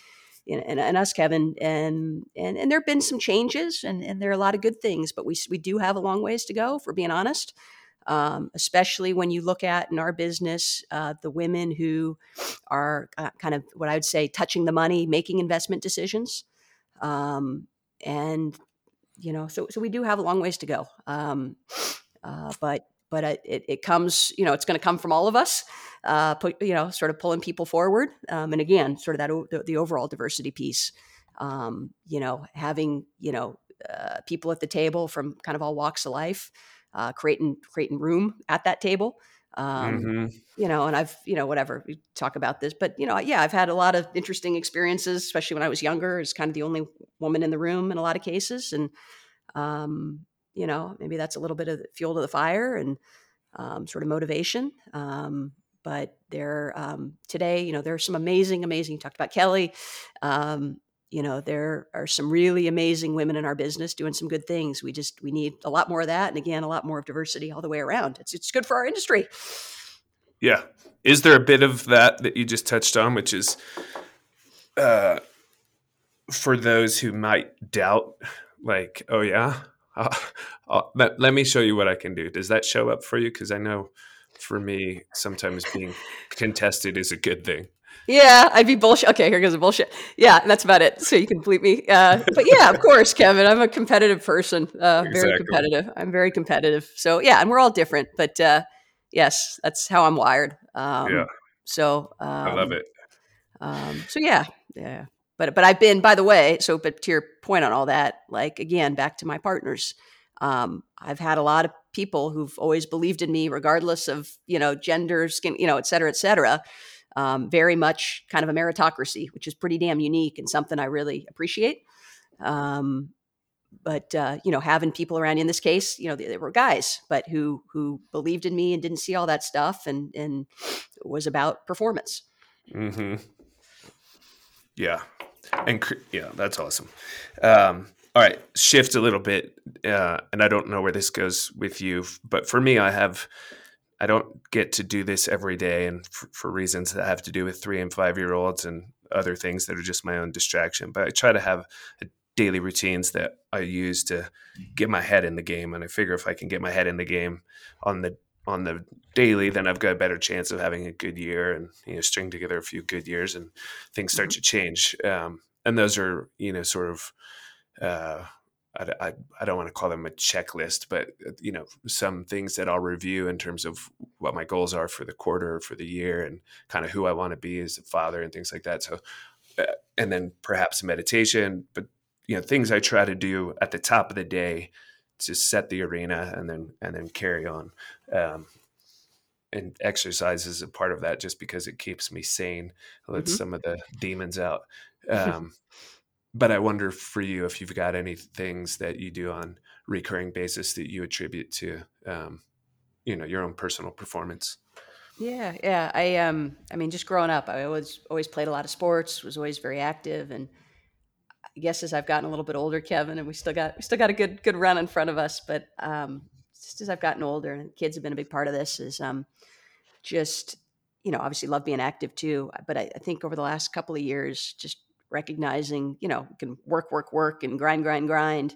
and, and, and us kevin and, and and there have been some changes and, and there are a lot of good things but we, we do have a long ways to go for being honest um, especially when you look at in our business uh, the women who are uh, kind of what I would say touching the money, making investment decisions, um, and you know, so so we do have a long ways to go. Um, uh, but but it, it comes, you know, it's going to come from all of us, uh, put, you know, sort of pulling people forward. Um, and again, sort of that the, the overall diversity piece, um, you know, having, you know, uh, people at the table from kind of all walks of life, uh, creating creating room at that table Um, mm-hmm. You know, and I've, you know, whatever we talk about this, but you know, yeah, I've had a lot of interesting experiences, especially when I was younger. As kind of the only woman in the room in a lot of cases, and um, you know, maybe that's a little bit of fuel to the fire and um, sort of motivation. Um, but there, um, today, you know, there are some amazing, amazing. You talked about Kelly. Um, you know there are some really amazing women in our business doing some good things. We just we need a lot more of that and again a lot more of diversity all the way around. It's it's good for our industry. Yeah. Is there a bit of that that you just touched on which is uh for those who might doubt like oh yeah? Let, let me show you what i can do. Does that show up for you? Because i know for me sometimes being contested is a good thing yeah, I'd be bullshit. Okay, here goes the bullshit. Yeah, that's about it. So you can bleep me. Uh, but yeah, of course, Kevin. I'm a competitive person. Uh, exactly. Very competitive. I'm very competitive. So yeah, and we're all different. But uh, yes, that's how I'm wired. Um, yeah. So um, I love it. Um, so yeah, yeah. But but I've been, by the way. So but to your point on all that, like again, back to my partners. Um, I've had a lot of people who've always believed in me, regardless of you know gender, skin, you know, et cetera, et cetera um, very much kind of a meritocracy, which is pretty damn unique and something I really appreciate. Um, but uh, you know, having people around in this case, you know, they, were guys, but who who believed in me and didn't see all that stuff, and and was about performance. Hmm. Yeah, and yeah, that's awesome. Um, all right, shift a little bit, uh, and I don't know where this goes with you, but for me, I have I don't get to do this every day, and for, for reasons that have to do with three and five year olds and other things that are just my own distraction. But I try to have daily routines that I use to get my head in the game, and I figure if I can get my head in the game on the on the daily, then I've got a better chance of having a good year and you know string together a few good years and things start mm-hmm. to change. Um, and those are you know sort of uh, I, I, I, don't want to call them a checklist, but uh, you know, some things that I'll review in terms of what my goals are for the quarter, for the year, and kind of who I want to be as a father and things like that. So, uh, and then perhaps meditation, but you know, things I try to do at the top of the day to set the arena and then and then carry on. Um, and exercise is a part of that, just because it keeps me sane, lets mm-hmm. some of the demons out. Um, but I wonder for you if you've got any things that you do on recurring basis that you attribute to, um, you know, your own personal performance. Yeah, yeah. I um, I mean, just growing up, I always always played a lot of sports. Was always very active, and I guess as I've gotten a little bit older, Kevin, and we still got we still got a good good run in front of us. But um, just as I've gotten older, and kids have been a big part of this, is um, just you know, obviously love being active too. But I, I think over the last couple of years, just recognizing, you know, can work, work, work and grind, grind, grind.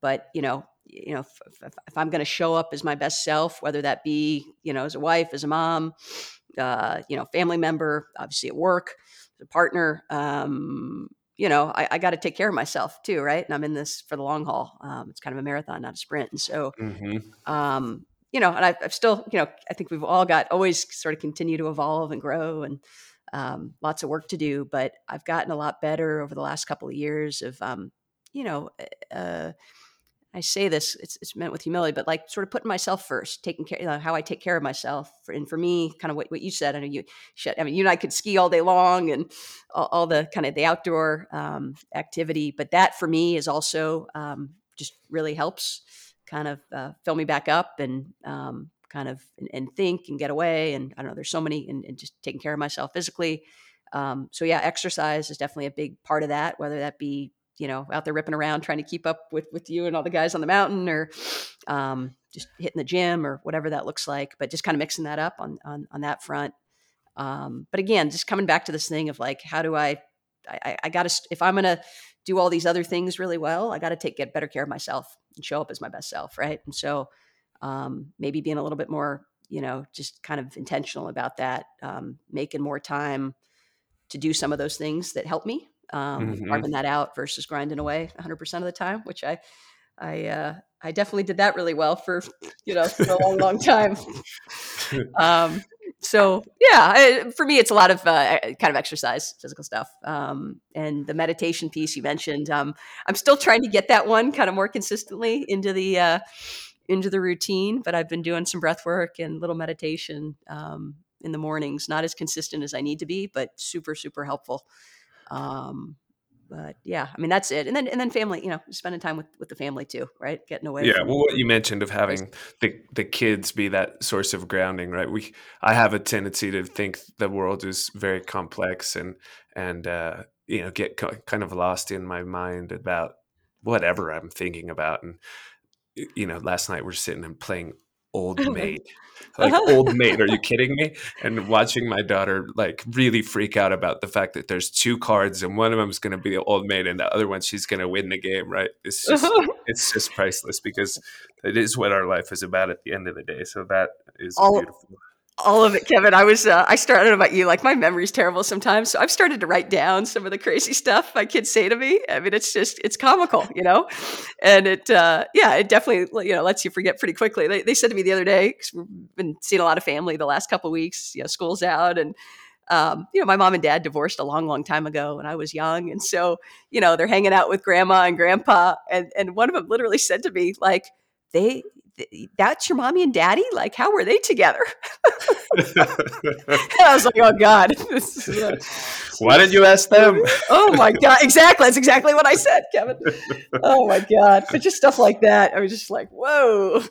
But, you know, you know, if, if, if I'm going to show up as my best self, whether that be, you know, as a wife, as a mom, uh, you know, family member, obviously at work, as a partner, um, you know, I, I got to take care of myself too, right? And I'm in this for the long haul. Um, it's kind of a marathon, not a sprint. And so, mm-hmm. um, you know, and I've, I've, still, you know, I think we've all got always sort of continue to evolve and grow and um, lots of work to do, but I've gotten a lot better over the last couple of years of, um, you know, eh, uh, I say this, it's, it's meant with humility, but like sort of putting myself first, taking care, you know, how I take care of myself. And for me, kind of what, what you said, I know you, I mean, you and I could ski all day long and all, all the kind of the outdoor um, activity, but that for me is also um, just really helps kind of uh, fill me back up and um, kind of and, and, think and get away. And I don't know, there's so many and, and just taking care of myself physically. Um, so yeah, exercise is definitely a big part of that, whether that be, you know, out there ripping around, trying to keep up with, with you and all the guys on the mountain or, um, just hitting the gym or whatever that looks like, but just kind of mixing that up on, on, on that front. Um, but again, just coming back to this thing of like, how do I, I, I gotta, if I'm going to do all these other things really well, I got to take, get better care of myself and show up as my best self. Right. And so, um, maybe being a little bit more, you know, just kind of intentional about that, um, making more time to do some of those things that help me, um, mm-hmm. carving that out versus grinding away 100% of the time, which I, I, uh, I definitely did that really well for, you know, for a long, long time. Um, so yeah, I, for me, it's a lot of uh, kind of exercise, physical stuff, um, and the meditation piece you mentioned. Um, I'm still trying to get that one kind of more consistently into the uh, into the routine, but I've been doing some breath work and little meditation um, in the mornings. Not as consistent as I need to be, but super super helpful. Um, but yeah, I mean that's it. And then and then family, you know, spending time with with the family too, right? Getting away. Yeah, well, what you mentioned of having the the kids be that source of grounding, right? We I have a tendency to think the world is very complex and and uh, you know get kind of lost in my mind about whatever I'm thinking about. And you know, last night we're sitting and playing old maid. Uh-huh. Like old maid are you kidding me? And watching my daughter like really freak out about the fact that there's two cards and one of them is going to be the old maid and the other one she's going to win the game right? It's uh-huh. just it's just priceless because it is what our life is about at the end of the day. So that is All, beautiful all of it, Kevin. I was uh, I started about you. Like my memory's terrible sometimes, so I've started to write down some of the crazy stuff my kids say to me. I mean, it's just it's comical, you know, and it uh, yeah, it definitely you know lets you forget pretty quickly. They, they said to me the other day because we've been seeing a lot of family the last couple weeks. You know, school's out and. Um, you know, my mom and dad divorced a long, long time ago when I was young, and so you know they're hanging out with grandma and grandpa, and and one of them literally said to me like, they that's your mommy and daddy? Like, how were they together? I was like, oh God. Uh, Why didn't you ask them? oh my God. Exactly. That's exactly what I said, Kevin. Oh my God. But just stuff like that. I was just like, whoa.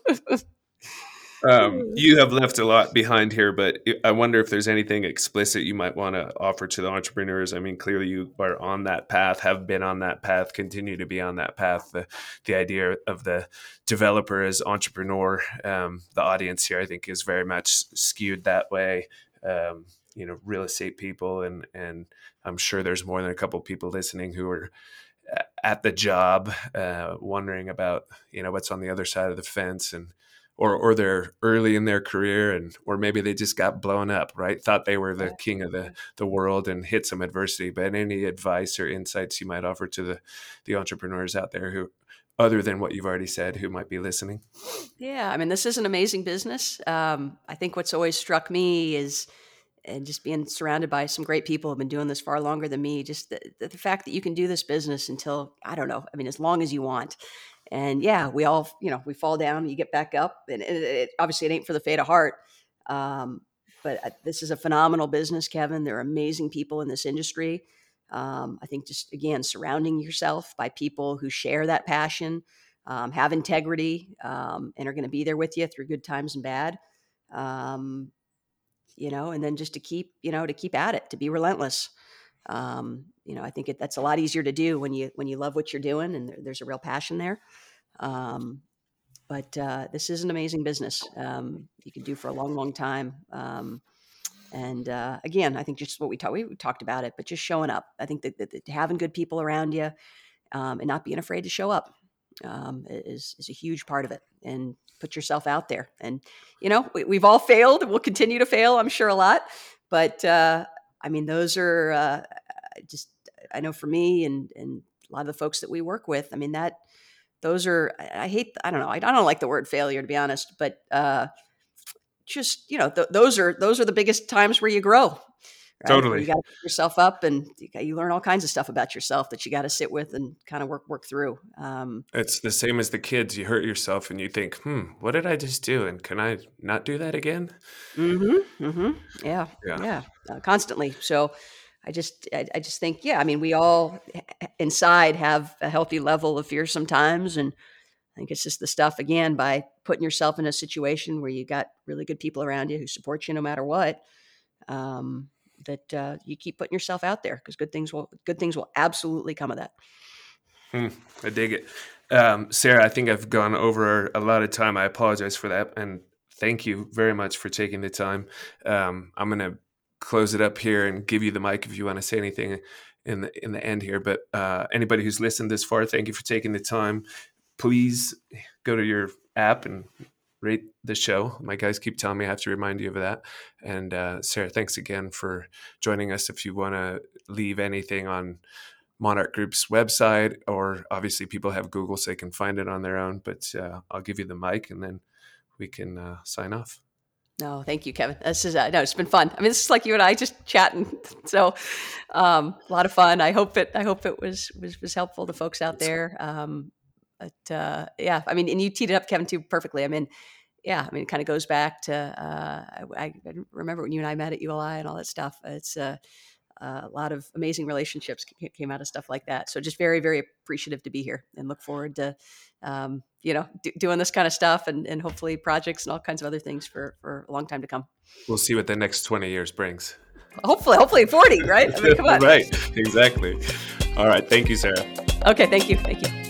Um, you have left a lot behind here, but I wonder if there's anything explicit you might want to offer to the entrepreneurs. I mean, clearly you are on that path, have been on that path, continue to be on that path. The the idea of the developer as entrepreneur, um, the audience here, I think, is very much skewed that way. Um, you know, real estate people, and and I'm sure there's more than a couple people listening who are at the job, uh, wondering about you know what's on the other side of the fence and or or they're early in their career and or maybe they just got blown up right? Thought they were the king of the the world and hit some adversity but any advice or insights you might offer to the the entrepreneurs out there who other than what you've already said who might be listening? Yeah i mean this is an amazing business. Um, i think what's always struck me is and just being surrounded by some great people who have been doing this far longer than me just the, the fact that you can do this business until i don't know i mean as long as you want and yeah, we all, you know, we fall down, you get back up, and it, it, obviously it ain't for the faint of heart. Um, but uh, this is a phenomenal business, Kevin. There are amazing people in this industry. Um, I think just again, surrounding yourself by people who share that passion, um, have integrity, um, and are going to be there with you through good times and bad. Um, you know, and then just to keep, you know, to keep at it, to be relentless. Um, you know, I think it, that's a lot easier to do when you when you love what you're doing and there, there's a real passion there. Um, but uh, this is an amazing business. Um, you can do for a long, long time. Um, and uh, again, I think just what we talked we talked about it, but just showing up. I think that, that, that having good people around you um, and not being afraid to show up um, is is a huge part of it. And put yourself out there. And you know, we, have all failed. We'll continue to fail, I'm sure, a lot. But uh, I mean, those are uh, just I know for me and and a lot of the folks that we work with. I mean that those are I hate I don't know I don't like the word failure to be honest, but uh, just you know th- those are those are the biggest times where you grow. Right? Totally, you got to pick yourself up, and you, learn all kinds of stuff about yourself that you got to sit with and kind of work work through. Um, it's the same as the kids. You hurt yourself, and you think, "Hmm, what did I just do? And can I not do that again?" Mm-hmm. Mm-hmm. Yeah. Yeah. yeah. Uh, constantly. So I just, I, I, just think, yeah, I mean, we all inside have a healthy level of fear sometimes. And I think it's just the stuff, again, by putting yourself in a situation where you got really good people around you who support you no matter what, um, that uh, you keep putting yourself out there because good things will, good things will absolutely come of that. Hmm, I dig it. Um, Sarah, I think I've gone over a lot of time. I apologize for that. And thank you very much for taking the time. Um, I'm going to close it up here and give you the mic if you want to say anything in the in the end here. But uh, anybody who's listened this far, thank you for taking the time. Please go to your app and rate the show. My guys keep telling me I have to remind you of that. And uh, Sarah, thanks again for joining us. If you want to leave anything on Monarch Group's website, or obviously people have Google, so they can find it on their own. But uh, I'll give you the mic, and then we can uh, sign off. No, thank you, Kevin. This is uh, no, it's been fun. I mean, this is like you and I just chatting. So, um, a lot of fun. I hope it. I hope it was was was helpful to folks out there. Um, but uh, yeah, I mean, and you teed it up, Kevin, too, perfectly. I mean, yeah, I mean, it kind of goes back to uh, I, I, remember when you and I met at ULI and all that stuff. It's uh, a lot of amazing relationships came out of stuff like that. So just very, very appreciative to be here and look forward to, um, you know, do, doing this kind of stuff and, and hopefully projects and all kinds of other things for, for a long time to come. We'll see what the next 20 years brings. Hopefully, hopefully 40, right? I mean, come on. right. Exactly. All right. Thank you, Sarah. Okay. Thank you. Thank you.